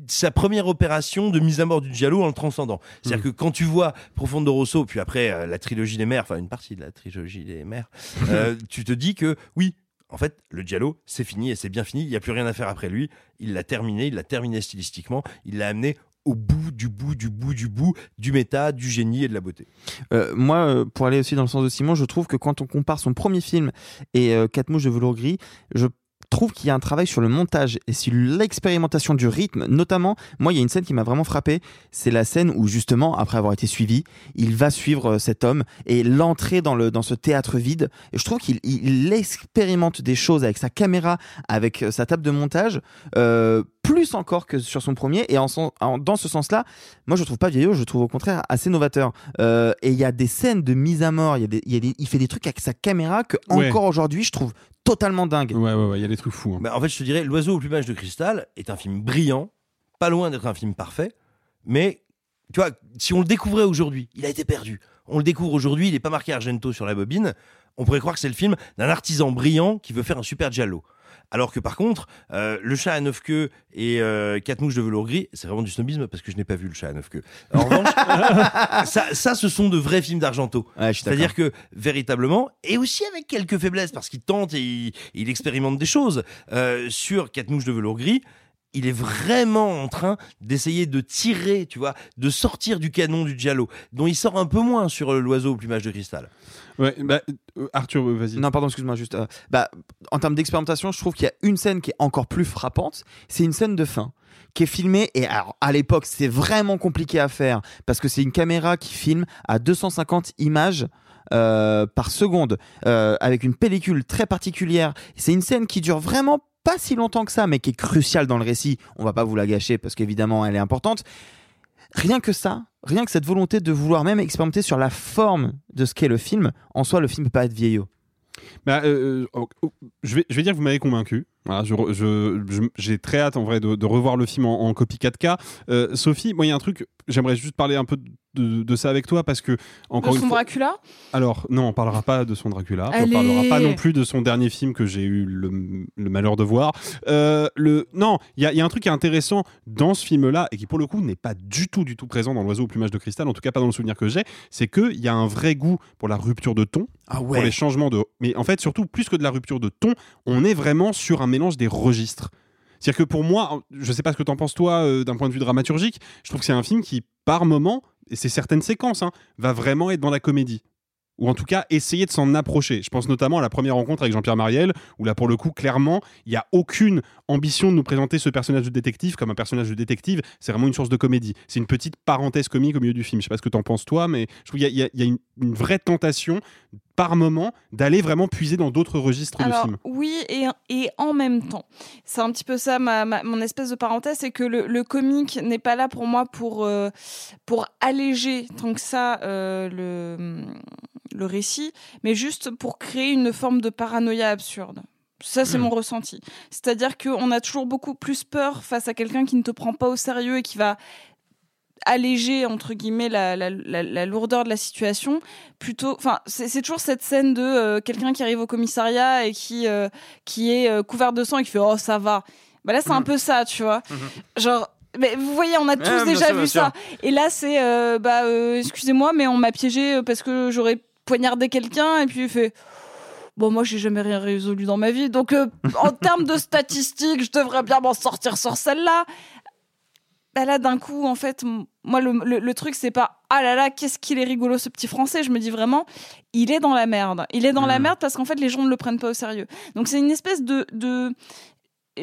sa première opération de mise à mort du Giallo en le transcendant. C'est-à-dire que quand tu vois Profondo Rosso, puis après euh, la trilogie des mers, enfin une partie de la trilogie des mers, euh, tu te dis que oui. En fait, le Giallo, c'est fini et c'est bien fini. Il n'y a plus rien à faire après lui. Il l'a terminé, il l'a terminé stylistiquement. Il l'a amené au bout du bout du bout du bout du méta, du génie et de la beauté. Euh, moi, euh, pour aller aussi dans le sens de Simon, je trouve que quand on compare son premier film et euh, Quatre mouches de velours gris, je trouve qu'il y a un travail sur le montage et sur l'expérimentation du rythme. Notamment, moi, il y a une scène qui m'a vraiment frappé. C'est la scène où, justement, après avoir été suivi, il va suivre euh, cet homme et l'entrée dans, le, dans ce théâtre vide. Et je trouve qu'il il expérimente des choses avec sa caméra, avec euh, sa table de montage, euh, plus encore que sur son premier. Et en, son- en- dans ce sens-là, moi, je trouve pas vieillot, je trouve au contraire assez novateur. Euh, et il y a des scènes de mise à mort, il, y a des- il, y a des- il fait des trucs avec sa caméra que, Ouais. encore aujourd'hui, je trouve totalement dingue. Ouais, ouais, ouais, il y a des trucs fous. hein. Bah, en fait, je te dirais, L'oiseau au plumage de cristal est un film brillant, pas loin d'être un film parfait, mais tu vois, si on le découvrait aujourd'hui, il a été perdu. On le découvre aujourd'hui, il n'est pas marqué Argento sur la bobine. On pourrait croire que c'est le film d'un artisan brillant qui veut faire un super giallo. Alors que par contre, euh, le chat à neuf queues et euh, quatre mouches de velours gris, c'est vraiment du snobisme parce que je n'ai pas vu le chat à neuf queues. En revanche, ça, ça, ce sont de vrais films d'Argento. Ouais, C'est-à-dire que véritablement, et aussi avec quelques faiblesses parce qu'il tente et il, il expérimente des choses euh, sur quatre mouches de velours gris. Il est vraiment en train d'essayer de tirer, tu vois, de sortir du canon du giallo, dont il sort un peu moins sur euh, l'oiseau au plumage de cristal. Ouais, bah, euh, Arthur, euh, vas-y. Non, pardon, excuse-moi, juste. euh, bah, en termes d'expérimentation, je trouve qu'il y a une scène qui est encore plus frappante. C'est une scène de fin qui est filmée. Et alors, à l'époque, c'est vraiment compliqué à faire parce que c'est une caméra qui filme à 250 images. euh, par seconde euh, avec une pellicule très particulière c'est une scène qui dure vraiment pas si longtemps que ça mais qui est cruciale dans le récit. On va pas vous la gâcher parce qu'évidemment elle est importante. Rien que ça rien que cette volonté de vouloir même expérimenter sur la forme de ce qu'est le film en soi le film peut pas être vieillot. Bah, euh, oh, oh, je, vais, je vais dire que vous m'avez convaincu. Voilà, je re- je- je- J'ai très hâte en vrai de, de revoir le film en, en copie 4K. Euh, Sophie, moi il y a un truc, j'aimerais juste parler un peu de, de ça avec toi parce que encore De une son fois. Dracula? Alors non, on parlera pas de son Dracula. Allez. On parlera pas non plus de son dernier film que j'ai eu le, le malheur de voir. Euh, le non, il y, a- il y a un truc qui est intéressant dans ce film-là et qui pour le coup n'est pas du tout du tout présent dans l'oiseau au plumage de cristal. En tout cas pas dans le souvenir que j'ai. C'est que il y a un vrai goût pour la rupture de ton, Ah pour les changements de. Mais en fait surtout plus que de la rupture de ton, on est vraiment sur un mélange des registres. C'est-à-dire que pour moi, je sais pas ce que t'en penses toi euh, d'un point de vue dramaturgique, je trouve que c'est un film qui, par moment, et c'est certaines séquences, hein, va vraiment être dans la comédie. Ou en tout cas, essayer de s'en approcher. Je pense notamment à la première rencontre avec Jean-Pierre Mariel, où là, pour le coup, clairement, il n'y a aucune ambition de nous présenter ce personnage de détective comme un personnage de détective. C'est vraiment une source de comédie. C'est une petite parenthèse comique au milieu du film. Je sais pas ce que t'en penses toi, mais je trouve qu'il y a, une, une vraie tentation, par moment, d'aller vraiment puiser dans d'autres registres de Alors film. oui et, et en même temps. C'est un petit peu ça ma, ma- mon espèce de parenthèse, c'est que le, le comique n'est pas là pour moi pour, euh, pour alléger tant que ça euh, le, le récit, mais juste pour créer une forme de paranoïa absurde. Ça, c'est Mm. mon ressenti. C'est-à-dire qu'on a toujours beaucoup plus peur face à quelqu'un qui ne te prend pas au sérieux et qui va alléger entre guillemets la, la, la, la lourdeur de la situation plutôt enfin c'est toujours cette scène de euh, quelqu'un qui arrive au commissariat et qui euh, qui est euh, couvert de sang et qui fait oh ça va bah là c'est un peu ça tu vois genre mais vous voyez, on a tous déjà sûr, vu ça. Et là, c'est, bah, excusez-moi, mais on m'a piégé parce que j'aurais poignardé quelqu'un. Et puis il fait, bon, moi, j'ai jamais rien résolu dans ma vie. Donc, euh, en termes de statistiques, je devrais bien m'en sortir sur celle-là. Bah là, d'un coup, en fait, moi, le, le- le truc, c'est pas ah là là, qu'est-ce qu'il est rigolo ce petit français. Je me dis vraiment, il est dans la merde. Il est dans la merde parce qu'en fait, les gens ne le prennent pas au sérieux. Donc, c'est une espèce de. de...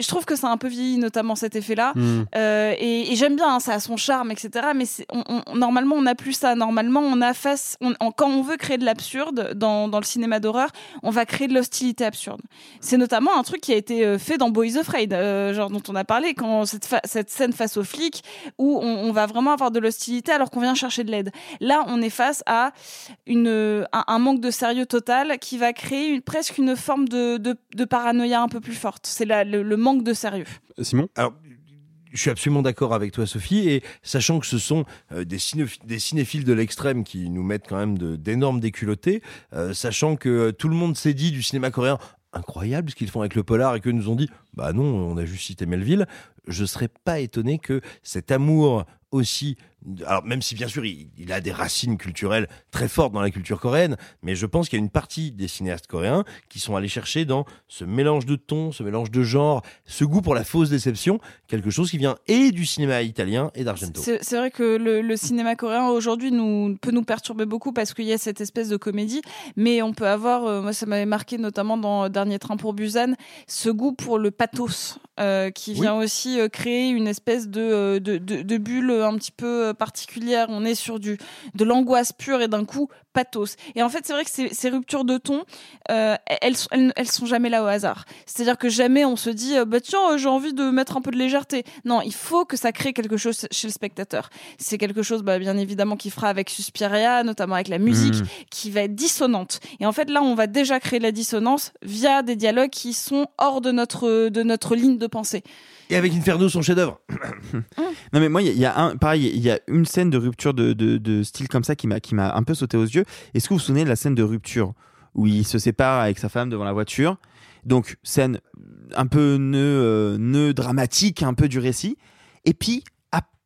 Je trouve que ça a un peu vieilli, notamment cet effet-là. Mm. Euh, et et j'aime bien, hein, ça a son charme, etc. Mais c'est- on, on- normalement, on n'a plus ça. Normalement, on a face. on- on- quand on veut créer de l'absurde dans, dans le cinéma d'horreur, on va créer de l'hostilité absurde. C'est notamment un truc qui a été euh, fait dans Boys Afraid, euh, genre dont on a parlé, quand cette, scène face aux flics, où on, va vraiment avoir de l'hostilité alors qu'on vient chercher de l'aide. Là, on est face à une, un, un manque de sérieux total qui va créer une- presque une forme de, de, de paranoïa un peu plus forte. C'est le, le manque de sérieux. Simon Alors, je suis absolument d'accord avec toi, Sophie, et sachant que ce sont euh, des, cinéph- des cinéphiles de l'extrême qui nous mettent quand même d'énormes déculottés, euh, sachant que euh, tout le monde s'est dit du cinéma coréen incroyable ce qu'ils font avec le polar et que nous ont dit bah non, on a juste cité Melville, je serais pas étonné que cet amour aussi alors même si bien sûr il, il a des racines culturelles très fortes dans la culture coréenne, mais je pense qu'il y a une partie des cinéastes coréens qui sont allés chercher dans ce mélange de tons, ce mélange de genres, ce goût pour la fausse déception, quelque chose qui vient et du cinéma italien et d'Argento. C'est vrai que le, le cinéma coréen aujourd'hui nous peut nous perturber beaucoup parce qu'il y a cette espèce de comédie, mais on peut avoir, euh, moi ça m'avait marqué notamment dans Dernier train pour Busan, ce goût pour le pathos euh, qui vient aussi euh, créer une espèce de, de, de, de bulle un petit peu particulière. On est sur du de l'angoisse pure et d'un coup pathos. Et en fait c'est vrai que ces, ces ruptures de ton, euh, elles, elles, elles sont jamais là au hasard. C'est-à-dire que jamais on se dit euh, bah tiens euh, j'ai envie de mettre un peu de légèreté. Non, il faut que ça crée quelque chose chez le spectateur. C'est quelque chose bah, bien évidemment qui fera avec Suspiria, notamment avec la musique, Mm. qui va être dissonante. Et en fait, là, on va déjà créer la dissonance via des dialogues qui sont hors de notre, de notre ligne de pensée. Et avec Inferno, son chef-d'œuvre. Non mais moi il y, a- il y a un pareil il y a une scène de rupture de, de, de style comme ça qui m'a qui m'a un peu sauté aux yeux. Est-ce que vous vous souvenez de la scène de rupture où il se sépare avec sa femme devant la voiture? Donc scène un peu nœud euh, nœud dramatique un peu du récit et puis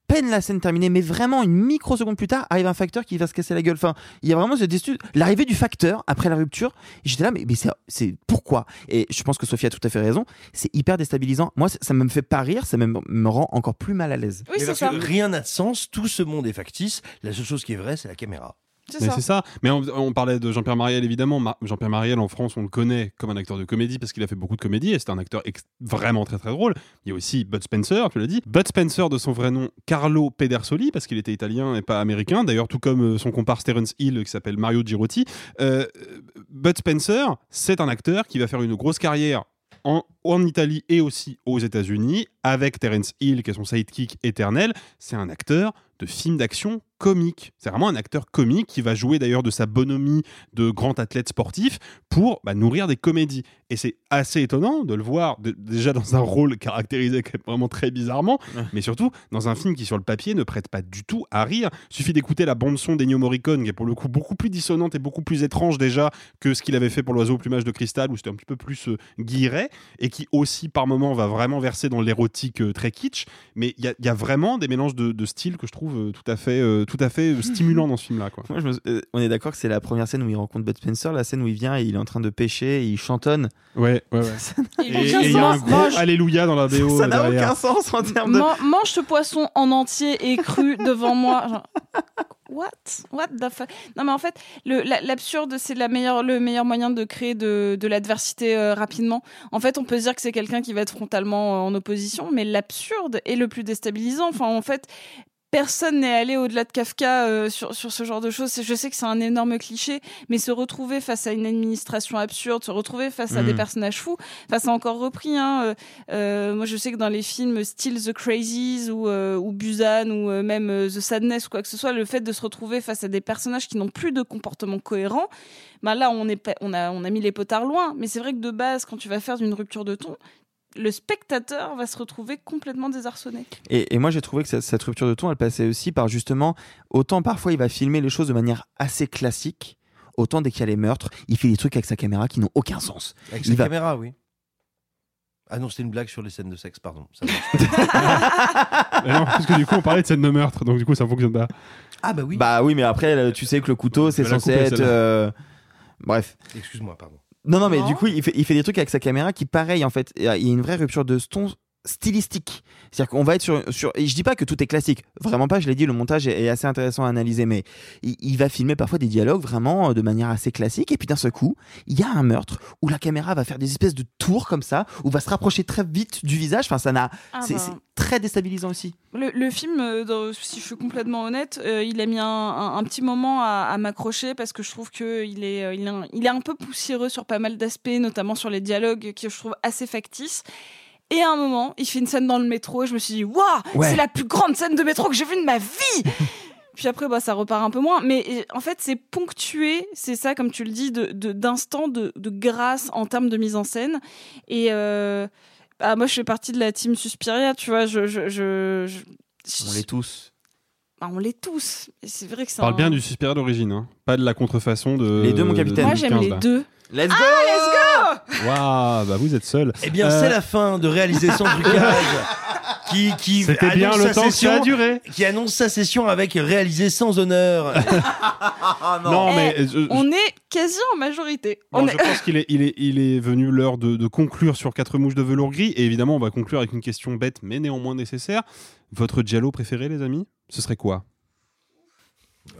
peine la scène terminée mais vraiment une microseconde plus tard arrive un facteur qui va se casser la gueule. Enfin, il y a vraiment cette l'arrivée du facteur après la rupture. J'étais là mais, mais c'est c'est pourquoi? Et je pense que Sophie a tout à fait raison, c'est hyper déstabilisant. Moi ça, me fait pas rire, ça me, me rend encore plus mal à l'aise. Oui, Mais c'est parce ça. que rien n'a de sens, tout ce monde est factice. La seule chose qui est vraie, c'est la caméra. C'est ça. Mais on, on parlait de Jean-Pierre Mariel, évidemment. Ma- Jean-Pierre Mariel, en France, on le connaît comme un acteur de comédie parce qu'il a fait beaucoup de comédie et c'est un acteur vraiment très très drôle. Il y a aussi Bud Spencer, tu l'as dit. Bud Spencer, de son vrai nom, Carlo Pedersoli, parce qu'il était italien et pas américain. D'ailleurs, tout comme euh, son compare Terence Hill, qui s'appelle Mario Girotti. Euh, Bud Spencer, c'est un acteur qui va faire une grosse carrière en, en Italie et aussi aux États-Unis, avec Terence Hill, qui est son sidekick éternel. C'est un acteur de film d'action comique. C'est vraiment un acteur comique qui va jouer d'ailleurs de sa bonhomie de grand athlète sportif pour bah, nourrir des comédies. Et c'est assez étonnant de le voir de- déjà dans un rôle caractérisé vraiment très bizarrement, mais surtout dans un film qui sur le papier ne prête pas du tout à rire. Suffit d'écouter la bande son d'Ennio Morricone qui est pour le coup beaucoup plus dissonante et beaucoup plus étrange déjà que ce qu'il avait fait pour l'oiseau au plumage de cristal où c'était un petit peu plus euh, guilleret et qui aussi par moments va vraiment verser dans l'érotique euh, très kitsch. Mais il y, a- il y a vraiment des mélanges de, de styles que je trouve euh, tout à fait, euh, tout à fait stimulants dans ce film-là. quoi. Moi, je me- on est d'accord que c'est la première scène où il rencontre Bud Spencer, la scène où il vient et il est en train de pêcher et il chantonne. Ouais, ouais, ouais. Et il y a un gros mange- Alléluia dans la BO. Ça n'a aucun sens en termes de. Man- mange ce poisson en entier et cru devant moi. Genre, what? What the fuck? Non mais en fait, la- l'absurde, c'est la meilleure, le meilleur moyen de créer de, de l'adversité euh, rapidement. En fait, on peut se dire que c'est quelqu'un qui va être frontalement euh, en opposition, mais l'absurde est le plus déstabilisant. Enfin, en fait, personne n'est allé au-delà de Kafka euh, sur, sur ce genre de choses. Je sais que c'est un énorme cliché, mais se retrouver face à une administration absurde, se retrouver face à des personnages fous, enfin, c'est encore repris. Hein, euh, euh, moi, je sais que dans les films style The Crazies ou, ou Busan ou même The Sadness ou quoi que ce soit, le fait de se retrouver face à des personnages qui n'ont plus de comportement cohérent, bah là, on, est, on, a, on a mis les potards loin. Mais c'est vrai que de base, quand tu vas faire une rupture de ton, le spectateur va se retrouver complètement désarçonné. Et, et moi, j'ai trouvé que cette, cette rupture de ton, elle passait aussi par justement, autant parfois il va filmer les choses de manière assez classique, autant dès qu'il y a les meurtres, il fait des trucs avec sa caméra qui n'ont aucun sens. Avec Il sa va- caméra, oui. Ah non, c'était une blague sur les scènes de sexe, pardon. Ça marche. Mais non, parce que du coup, on parlait de scène de meurtre, donc du coup, ça fonctionne pas. ah bah oui. Bah oui, mais après, tu sais que le couteau, c'est censé être. euh, Bref. Excuse-moi, pardon. Non, non, mais Non. du coup, il fait, il fait des trucs avec sa caméra qui, pareil, en fait, il y a il y a une vraie rupture de ton stylistique. C'est-à-dire qu'on va être sur, sur. Et je dis pas que tout est classique. Vraiment pas, je l'ai dit, le montage est, est assez intéressant à analyser, mais il, il va filmer parfois des dialogues vraiment euh, de manière assez classique. Et puis d'un seul coup, il y a un meurtre où la caméra va faire des espèces de tours comme ça, où va se rapprocher très vite du visage. Enfin, ça n'a. Ah c'est bah. c'est très déstabilisant aussi. Le, le film, euh, si je suis complètement honnête, euh, il a mis un, un- un petit moment à, à m'accrocher parce que je trouve qu'il est, euh, il est, un, il est un peu poussiéreux sur pas mal d'aspects, notamment sur les dialogues que je trouve assez factices. Et à un moment, il fait une scène dans le métro et je me suis dit, waouh, Ouais. c'est la plus grande scène de métro que j'ai vue de ma vie Puis après, bah, ça repart un peu moins. Mais euh, en fait, c'est ponctué, c'est ça, comme tu le dis, de- de- d'instants de, de, grâce en termes de mise en scène. Et euh, bah, moi, je fais partie de la team Suspiria, tu vois. Je, je, je, je- On l'est tous. bah, on l'est tous. C'est vrai que c'est Parle un- bien du Suspiria d'origine, hein. pas de la contrefaçon de. Les deux, mon capitaine. Moi, j'aime 2015, les là. deux. Let's go Ah, let's go Waouh, bah vous êtes seul. Eh bien, Euh, c'est la fin de réaliser sans trucage. qui, qui C'était bien annonce le sa temps que ça a session- duré. Qui annonce sa session avec réaliser sans honneur. Ah Non, Eh, mais euh, je, On est quasi en majorité. Bon, On je est- pense qu'il est, il est, il est venu l'heure de, de conclure sur quatre mouches de velours gris. Et évidemment, on va conclure avec une question bête, mais néanmoins nécessaire. Votre Giallo préféré, les amis Ce serait quoi?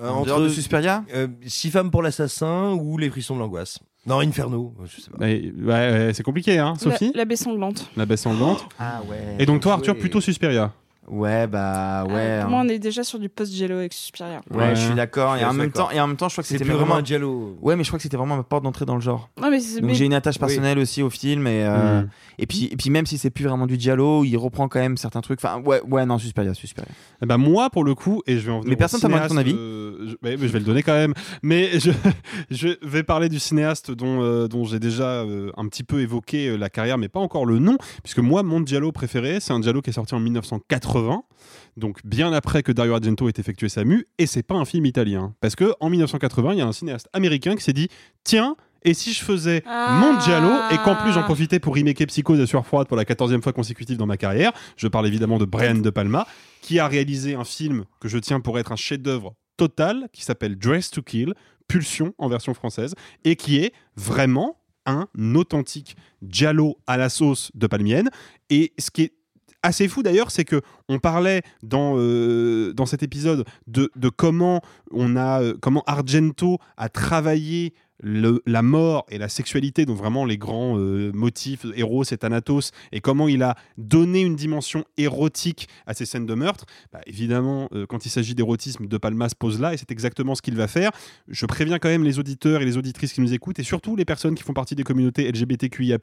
Euh, En dehors de Suspiria? euh, Six femmes pour l'assassin ou les frissons de l'angoisse. Non, Inferno, je sais pas. Ouais, ouais, ouais, C'est compliqué, hein, Sophie la, la baie sanglante. La baie sanglante. Ah ouais. Et donc, toi, Arthur, plutôt Suspiria Ouais, bah ouais. Euh, pour hein. moi, on est déjà sur du post-Jello avec Suspiria. Ouais, je suis d'accord. Et en même temps, et en même temps, je crois que c'était plus vraiment un Giallo. Ouais, mais je crois que c'était vraiment ma porte d'entrée dans le genre. Non, mais c'est- Donc mais- j'ai une attache Oui. personnelle aussi au film et euh, Mm. et puis et puis même si c'est plus vraiment du giallo, il reprend quand même certains trucs. Enfin ouais ouais non Suspiria Suspiria. Eh ben moi, pour le coup, et je vais en venir Mais personne t'a demandé ton avis euh, je, ouais, mais je vais le donner quand même. Mais je, je vais parler du cinéaste dont, euh, dont j'ai déjà euh, un petit peu évoqué euh, la carrière, mais pas encore le nom, puisque moi, mon Giallo préféré, c'est un Giallo qui est sorti en 1980, donc bien après que Dario Argento ait effectué sa mue, et c'est pas un film italien. Parce que en 1980, il y a un cinéaste américain qui s'est dit Tiens, et si je faisais mon Giallo et qu'en plus j'en profitais pour remaker Psychose à sueur froide pour la quatorzième fois consécutive dans ma carrière, je parle évidemment de Brian De Palma, qui a réalisé un film que je tiens pour être un chef-d'œuvre total, qui s'appelle Dress to Kill, Pulsion en version française, et qui est vraiment un authentique Giallo à la sauce de Palmienne. Et ce qui est assez fou d'ailleurs, c'est que on parlait dans, euh, dans cet épisode de, de comment on a euh, comment Argento a travaillé le- la mort et la sexualité, donc vraiment les grands euh, motifs, Eros et Thanatos, et comment il a donné une dimension érotique à ces scènes de meurtre. Bah, évidemment, quand il s'agit d'érotisme, De Palma se pose là, et c'est exactement ce qu'il va faire. Je préviens quand même les auditeurs et les auditrices qui nous écoutent, et surtout les personnes qui font partie des communautés LGBTQIA+.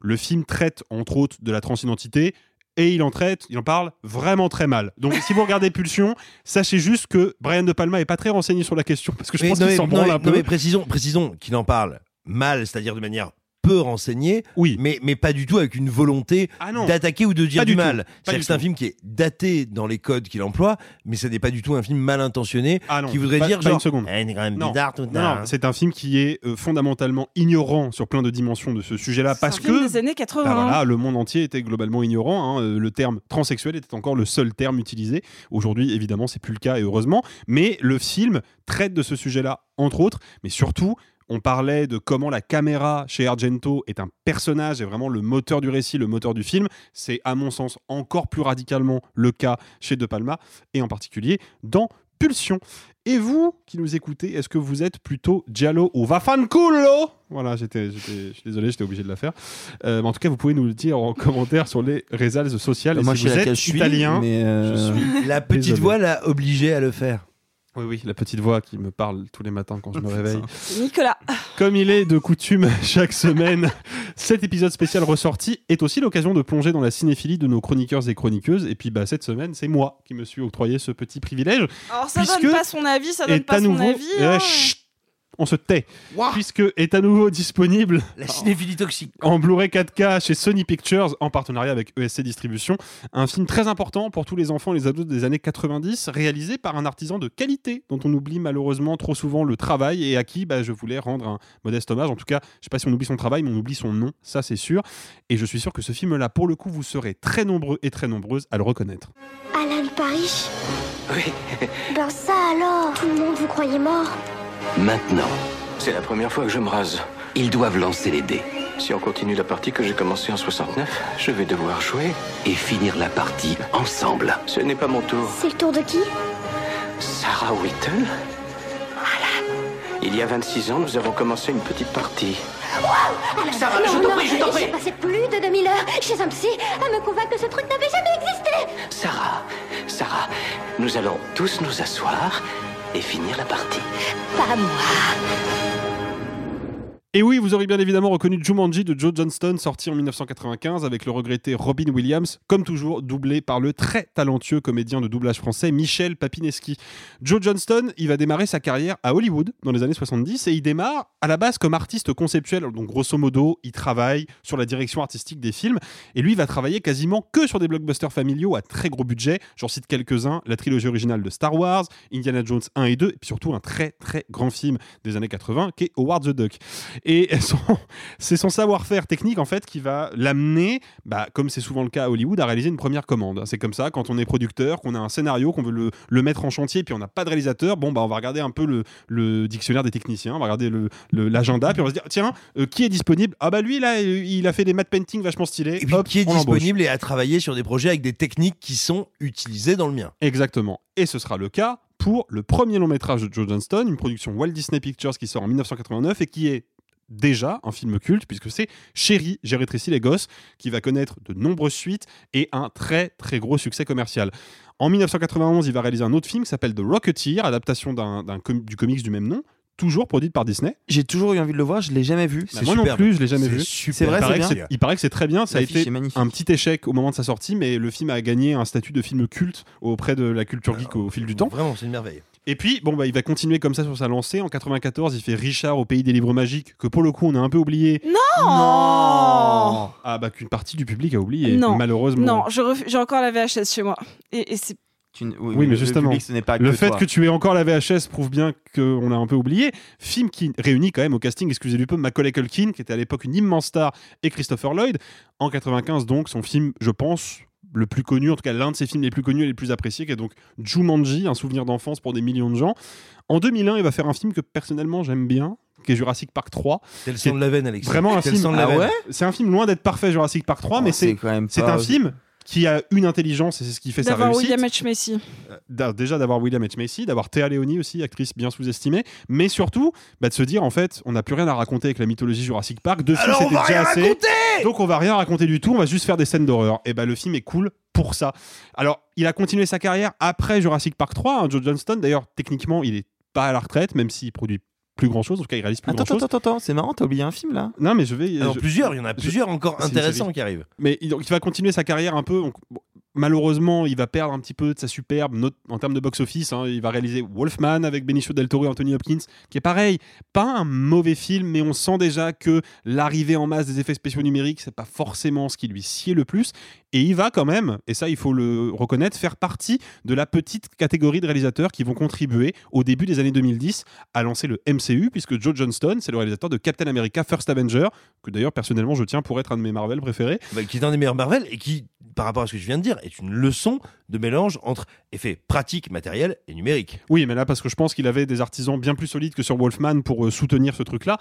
Le film traite, entre autres, de la transidentité, et il en traite, il en parle vraiment très mal. Donc si vous regardez Pulsion, sachez juste que Brian De Palma est pas très renseigné sur la question, parce que je Mais pense qu'il mais- s'en branle mais- un peu. non, mais précisons, précisons qu'il en parle mal, c'est-à-dire de manière peu renseignée, oui. mais, mais pas du tout avec une volonté Ah d'attaquer ou de dire Pas du, mal. C'est un film qui est daté dans les codes qu'il emploie, mais ce n'est pas du tout un film mal intentionné Ah qui voudrait pas- dire pas genre, une seconde. Eh, il est quand même Non. bizarre tout Non, ça, non, hein. c'est un film qui est euh, fondamentalement ignorant sur plein de dimensions de ce sujet-là C'est parce un film que des années 80. bah voilà, le monde entier était globalement ignorant. hein. Euh, Le terme transsexuel était encore le seul terme utilisé. Aujourd'hui, évidemment, c'est plus le cas et heureusement. Mais le film traite de ce sujet-là, entre autres, mais surtout. On parlait de comment la caméra chez Argento est un personnage et vraiment le moteur du récit, le moteur du film. C'est à mon sens encore plus radicalement le cas chez De Palma et en particulier dans Pulsion. Et vous qui nous écoutez, est-ce que vous êtes plutôt Giallo ou Vaffanculo? Voilà, j'étais, je suis désolé, j'étais obligé de la faire. Euh, mais en tout cas, vous pouvez nous le dire en commentaire sur les réseaux sociaux. Moi, si je sais vous laquelle êtes je suis, italien, mais, euh, je suis La petite désolé. voix l'a obligé à le faire. Oui, oui, la petite voix qui me parle tous les matins quand je me réveille. Nicolas. Comme il est de coutume chaque semaine, cet épisode spécial ressorti est aussi l'occasion de plonger dans la cinéphilie de nos chroniqueurs et chroniqueuses. Et puis bah, cette semaine, c'est moi qui me suis octroyé ce petit privilège. Alors ça Puisque donne pas son avis, ça donne pas à son avis. Euh, hein. chut, on se tait. Puisque est à nouveau disponible La cinéphilie toxique. en Blu-ray 4K chez Sony Pictures en partenariat avec ESC Distribution. Un film très important pour tous les enfants et les ados des années 90, réalisé par un artisan de qualité dont on oublie malheureusement trop souvent le travail et à qui bah, je voulais rendre un modeste hommage. En tout cas, je sais pas si on oublie son travail, mais on oublie son nom, ça c'est sûr. Et je suis sûr que ce film-là, pour le coup, vous serez très nombreux et très nombreuses à le reconnaître. Alan Paris Oui, Ben ça alors Tout le monde vous croyait mort maintenant. C'est la première fois que je me rase. Ils doivent lancer les dés. Si on continue la partie que j'ai commencée en 69, je vais devoir jouer et finir la partie ensemble. Ce n'est pas mon tour. C'est le tour de qui? Sarah Whittle Il y a 26 ans, nous avons commencé une petite partie. Alan, Sarah, non, je t'en prie, je t'en prie. J'ai passé plus de 2000 heures chez un psy à me convaincre que ce truc n'avait jamais existé Sarah, Sarah, nous allons tous nous asseoir et finir la partie. Pas moi Et oui, vous aurez bien évidemment reconnu Jumanji de Joe Johnston, sorti en 1995 avec le regretté Robin Williams, comme toujours doublé par le très talentueux comédien de doublage français Michel Papineski. Joe Johnston, il va démarrer sa carrière à Hollywood dans les années 70 et il démarre à la base comme artiste conceptuel. Donc grosso modo, il travaille sur la direction artistique des films et lui va travailler quasiment que sur des blockbusters familiaux à très gros budget. J'en cite quelques-uns, la trilogie originale de Star Wars, Indiana Jones 1 et 2 et puis surtout un très très grand film des années 80 qui est Howard the Duck. Et c'est son savoir-faire technique en fait qui va l'amener, bah, comme c'est souvent le cas à Hollywood, à réaliser une première commande. C'est comme ça quand on est producteur, qu'on a un scénario, qu'on veut le, le mettre en chantier, puis on n'a pas de réalisateur. Bon, bah, on va regarder un peu le, le dictionnaire des techniciens, on va regarder le- l'agenda, puis on va se dire tiens, euh, qui est disponible? Ah bah lui là, euh, il a fait des matte painting vachement stylés. Et puis Hop, qui est disponible et à travailler sur des projets avec des techniques qui sont utilisées dans le mien. Exactement. Et ce sera le cas pour le premier long métrage de Joe Johnston, une production Walt Disney Pictures qui sort en 1989 et qui est déjà un film culte puisque c'est Chérie, j'ai rétréci les gosses qui va connaître de nombreuses suites et un très très gros succès commercial. En 1991, il va réaliser un autre film qui s'appelle The Rocketeer, adaptation d'un, d'un com- du comics du même nom, toujours produite par Disney. J'ai toujours eu envie de le voir, je l'ai jamais vu. Bah, moi non plus, je l'ai jamais vu. C'est vrai, il, c'est paraît que bien. c'est- il paraît que c'est très bien. Ça a été un petit échec au moment de sa sortie, mais le film a gagné un statut de film culte auprès de la culture geek au fil du temps. Vraiment, c'est une merveille. Et puis, bon, bah, il va continuer comme ça sur sa lancée. En 94, il fait Richard au pays des livres magiques, que pour le coup, on a un peu oublié. Non Ah, bah, qu'une partie du public a oublié, Non. malheureusement. Non, ref- j'ai encore la VHS chez moi. Et, et c'est Oui, mais justement, le, public, ce n'est pas le que fait toi. que tu aies encore la VHS prouve bien qu'on a un peu oublié. Film qui réunit quand même au casting, excusez du peu, Macaulay Culkin, qui était à l'époque une immense star, et Christopher Lloyd. En 95, donc, son film, je pense, le plus connu, en tout cas l'un de ses films les plus connus et les plus appréciés, qui est donc Jumanji, un souvenir d'enfance pour des millions de gens. En 2001, il va faire un film que personnellement j'aime bien, qui est Jurassic Park 3. C'est le sang de la veine, Alexis. Vraiment un C'est le film. sang de la Ah veine. ouais? C'est un film loin d'être parfait, Jurassic Park 3, Oh, mais c'est c'est quand même c'est pas- un film qui a une intelligence et c'est ce qui fait sa d'avoir réussite. William H. Macy. D'a- déjà d'avoir William H. Macy, d'avoir Théa Leoni aussi, actrice bien sous-estimée, mais surtout bah, de se dire en fait, on n'a plus rien à raconter avec la mythologie Jurassic Park. On c'était va déjà rien assez. raconter donc on va rien raconter du tout, on va juste faire des scènes d'horreur. Et bah le film est cool pour ça. Alors il a continué sa carrière après Jurassic Park 3. hein, Joe Johnston, d'ailleurs techniquement il est pas à la retraite, même s'il produit plus grand chose. En tout cas il réalise plus Attends, grand chose. attends, attends, attends, c'est marrant, t'as oublié un film là Non mais je vais. Alors, je- plusieurs, il y en a je- plusieurs encore intéressants qui arrivent. Mais il, donc, il va continuer sa carrière un peu. donc, bon, malheureusement, il va perdre un petit peu de sa superbe not- en termes de box-office. hein. Il va réaliser Wolfman avec Benicio del Toro et Anthony Hopkins, qui est pareil, pas un mauvais film, mais on sent déjà que l'arrivée en masse des effets spéciaux numériques, c'est pas forcément ce qui lui sied le plus. Et il va quand même, et ça il faut le reconnaître, faire partie de la petite catégorie de réalisateurs qui vont contribuer au début des années 2010 à lancer le MCU, puisque Joe Johnston, c'est le réalisateur de Captain America First Avenger, que d'ailleurs personnellement je tiens pour être un de mes Marvel préférés. Bah, qui est un des meilleurs Marvel et qui, par rapport à ce que je viens de dire, est une leçon de mélange entre effets pratiques, matériels et numériques. Oui, mais là, parce que je pense qu'il avait des artisans bien plus solides que sur Wolfman pour euh, soutenir ce truc-là.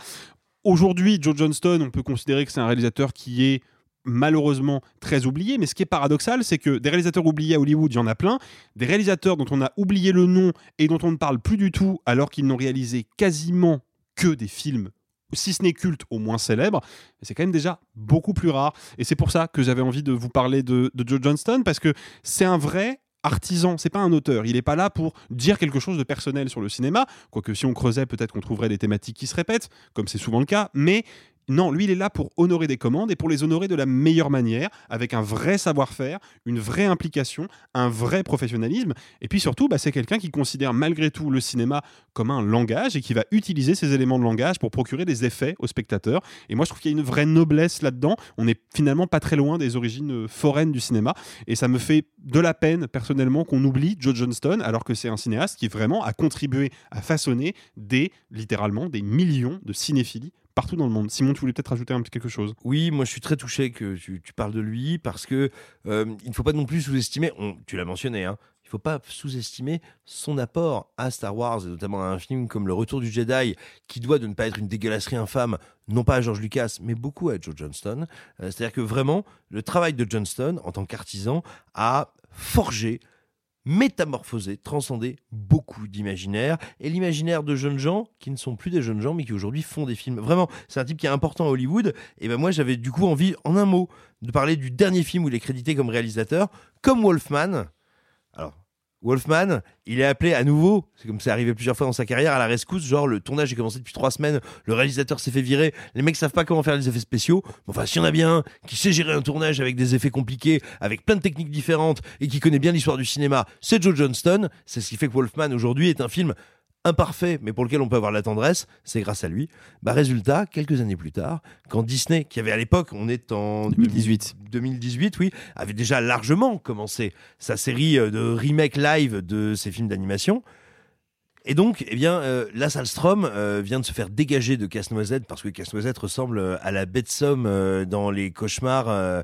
Aujourd'hui, Joe Johnston, on peut considérer que c'est un réalisateur qui est malheureusement très oublié, mais ce qui est paradoxal, c'est que des réalisateurs oubliés à Hollywood, il y en a plein, des réalisateurs dont on a oublié le nom et dont on ne parle plus du tout, alors qu'ils n'ont réalisé quasiment que des films si ce n'est culte, au moins célèbre, c'est quand même déjà beaucoup plus rare. Et c'est pour ça que j'avais envie de vous parler de, de Joe Johnston, parce que c'est un vrai artisan, c'est pas un auteur. Il n'est pas là pour dire quelque chose de personnel sur le cinéma, quoique si on creusait, peut-être qu'on trouverait des thématiques qui se répètent, comme c'est souvent le cas, mais non, lui, il est là pour honorer des commandes et pour les honorer de la meilleure manière, avec un vrai savoir-faire, une vraie implication, un vrai professionnalisme. Et puis surtout, bah, c'est quelqu'un qui considère malgré tout le cinéma comme un langage et qui va utiliser ces éléments de langage pour procurer des effets aux spectateurs. Et moi, je trouve qu'il y a une vraie noblesse là-dedans. On n'est finalement pas très loin des origines euh, foraines du cinéma. Et ça me fait de la peine, personnellement, qu'on oublie Joe Johnston, alors que c'est un cinéaste qui vraiment a contribué à façonner des, littéralement, des millions de cinéphilies partout dans le monde. Simon, tu voulais peut-être rajouter un petit quelque chose? Oui, moi je suis très touché que tu, parles de lui parce que euh, il ne faut pas non plus sous-estimer, tu l'as mentionné, hein, il ne faut pas sous-estimer son apport à Star Wars et notamment à un film comme Le Retour du Jedi qui doit de ne pas être une dégueulasserie infâme, non pas à George Lucas, mais beaucoup à Joe Johnston. Euh, C'est-à-dire que vraiment, le travail de Johnston en tant qu'artisan a forgé métamorphosé, transcendé beaucoup d'imaginaires et l'imaginaire de jeunes gens qui ne sont plus des jeunes gens mais qui aujourd'hui font des films. Vraiment, c'est un type qui est important à Hollywood et ben moi j'avais du coup envie en un mot de parler du dernier film où il est crédité comme réalisateur comme Wolfman. Wolfman, il est appelé à nouveau, c'est comme c'est arrivé plusieurs fois dans sa carrière, à la rescousse. Genre, le tournage est commencé depuis trois semaines, le réalisateur s'est fait virer, les mecs savent pas comment faire les effets spéciaux. Mais Enfin, s'il y en a bien un qui sait gérer un tournage avec des effets compliqués, avec plein de techniques différentes et qui connaît bien l'histoire du cinéma, c'est Joe Johnston. C'est ce qui fait que Wolfman aujourd'hui est un film imparfait, mais pour lequel on peut avoir de la tendresse, c'est grâce à lui. Bah, résultat, quelques années plus tard, quand Disney, qui avait à l'époque, on est en 2018. 2018, oui, avait déjà largement commencé sa série euh, de remake live de ses films d'animation. Et donc, eh bien, euh, la Salstrom euh, vient de se faire dégager de Casse-Noisette parce que Casse-Noisette ressemble à la bête somme euh, dans les cauchemars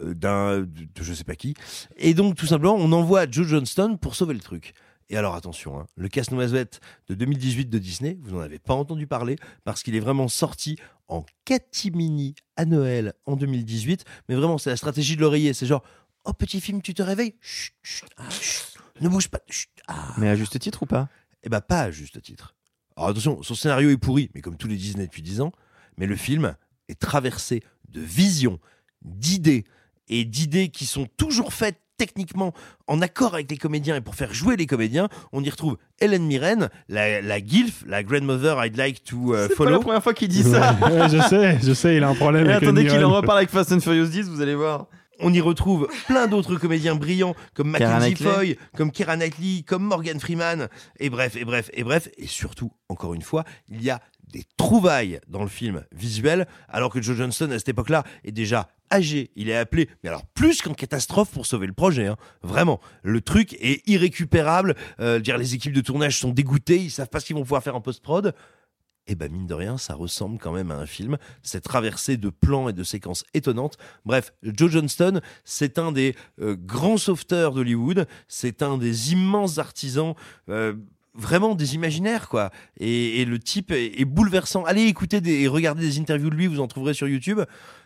d'un, de je sais pas qui. Et donc, tout simplement, on envoie Joe Johnston pour sauver le truc. Et alors attention, hein, le casse-noisette de 2018 de Disney, vous n'en avez pas entendu parler parce qu'il est vraiment sorti en catimini à Noël en 2018. Mais vraiment, c'est la stratégie de l'oreiller. C'est genre, oh petit film, tu te réveilles, Chut, chut, ah, chut, ne bouge pas. ah. Mais à juste titre ou pas? Eh ben pas à juste titre. Alors attention, son scénario est pourri, mais comme tous les Disney depuis 10 ans. mais le film est traversé de visions, d'idées et d'idées qui sont toujours faites techniquement en accord avec les comédiens et pour faire jouer les comédiens, on y retrouve Hélène Mirren, la, la GILF, la grandmother I'd like to uh, C'est follow. pas la première fois qu'il dit ça. Ouais, ouais, je sais, je sais, il a un problème Et avec attendez qu'il en reparle avec Fast and Furious 10, vous allez voir. On y retrouve plein d'autres comédiens brillants comme Mackenzie Knightley. Foy, comme Keira Knightley, comme Morgan Freeman, et bref, et bref, et bref, et surtout, encore une fois, il y a des trouvailles dans le film visuel, alors que Joe Johnston à cette époque-là est déjà âgé. Il est appelé, mais alors plus qu'en catastrophe pour sauver le projet. hein. Vraiment, le truc est irrécupérable. Euh, dire les équipes de tournage sont dégoûtées, ils savent pas ce qu'ils vont pouvoir faire en post-prod. Et ben mine de rien, ça ressemble quand même à un film. Cette traversée de plans et de séquences étonnantes. Bref, Joe Johnston, c'est un des euh, grands sauveteurs d'Hollywood. C'est un des immenses artisans. euh, Vraiment des imaginaires, quoi. Et, le type est, bouleversant. Allez écouter et regarder des interviews de lui, vous en trouverez sur YouTube.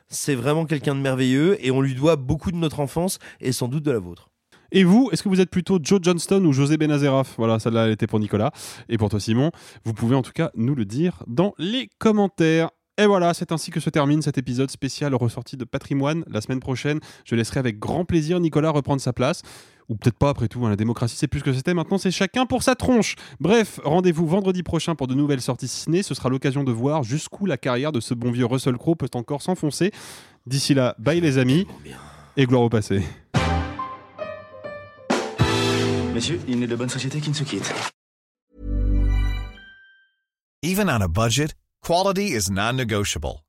C'est vraiment quelqu'un de merveilleux et on lui doit beaucoup de notre enfance et sans doute de la vôtre. Et vous, est-ce que vous êtes plutôt Joe Johnston ou José Benazeraf? Voilà, celle-là, elle était pour Nicolas. Et pour toi, Simon, vous pouvez en tout cas nous le dire dans les commentaires. Et voilà, c'est ainsi que se termine cet épisode spécial ressorti de patrimoine. La semaine prochaine, je laisserai avec grand plaisir Nicolas reprendre sa place. Ou peut-être pas, après tout, hein, la démocratie c'est plus que c'était, maintenant c'est chacun pour sa tronche. Bref, rendez-vous vendredi prochain pour de nouvelles sorties ciné, ce sera l'occasion de voir jusqu'où la carrière de ce bon vieux Russell Crowe peut encore s'enfoncer. D'ici là, bye les amis, et gloire au passé. Messieurs, il n'est de bonne société qui ne se quitte. Even on a budget, quality is non-negotiable.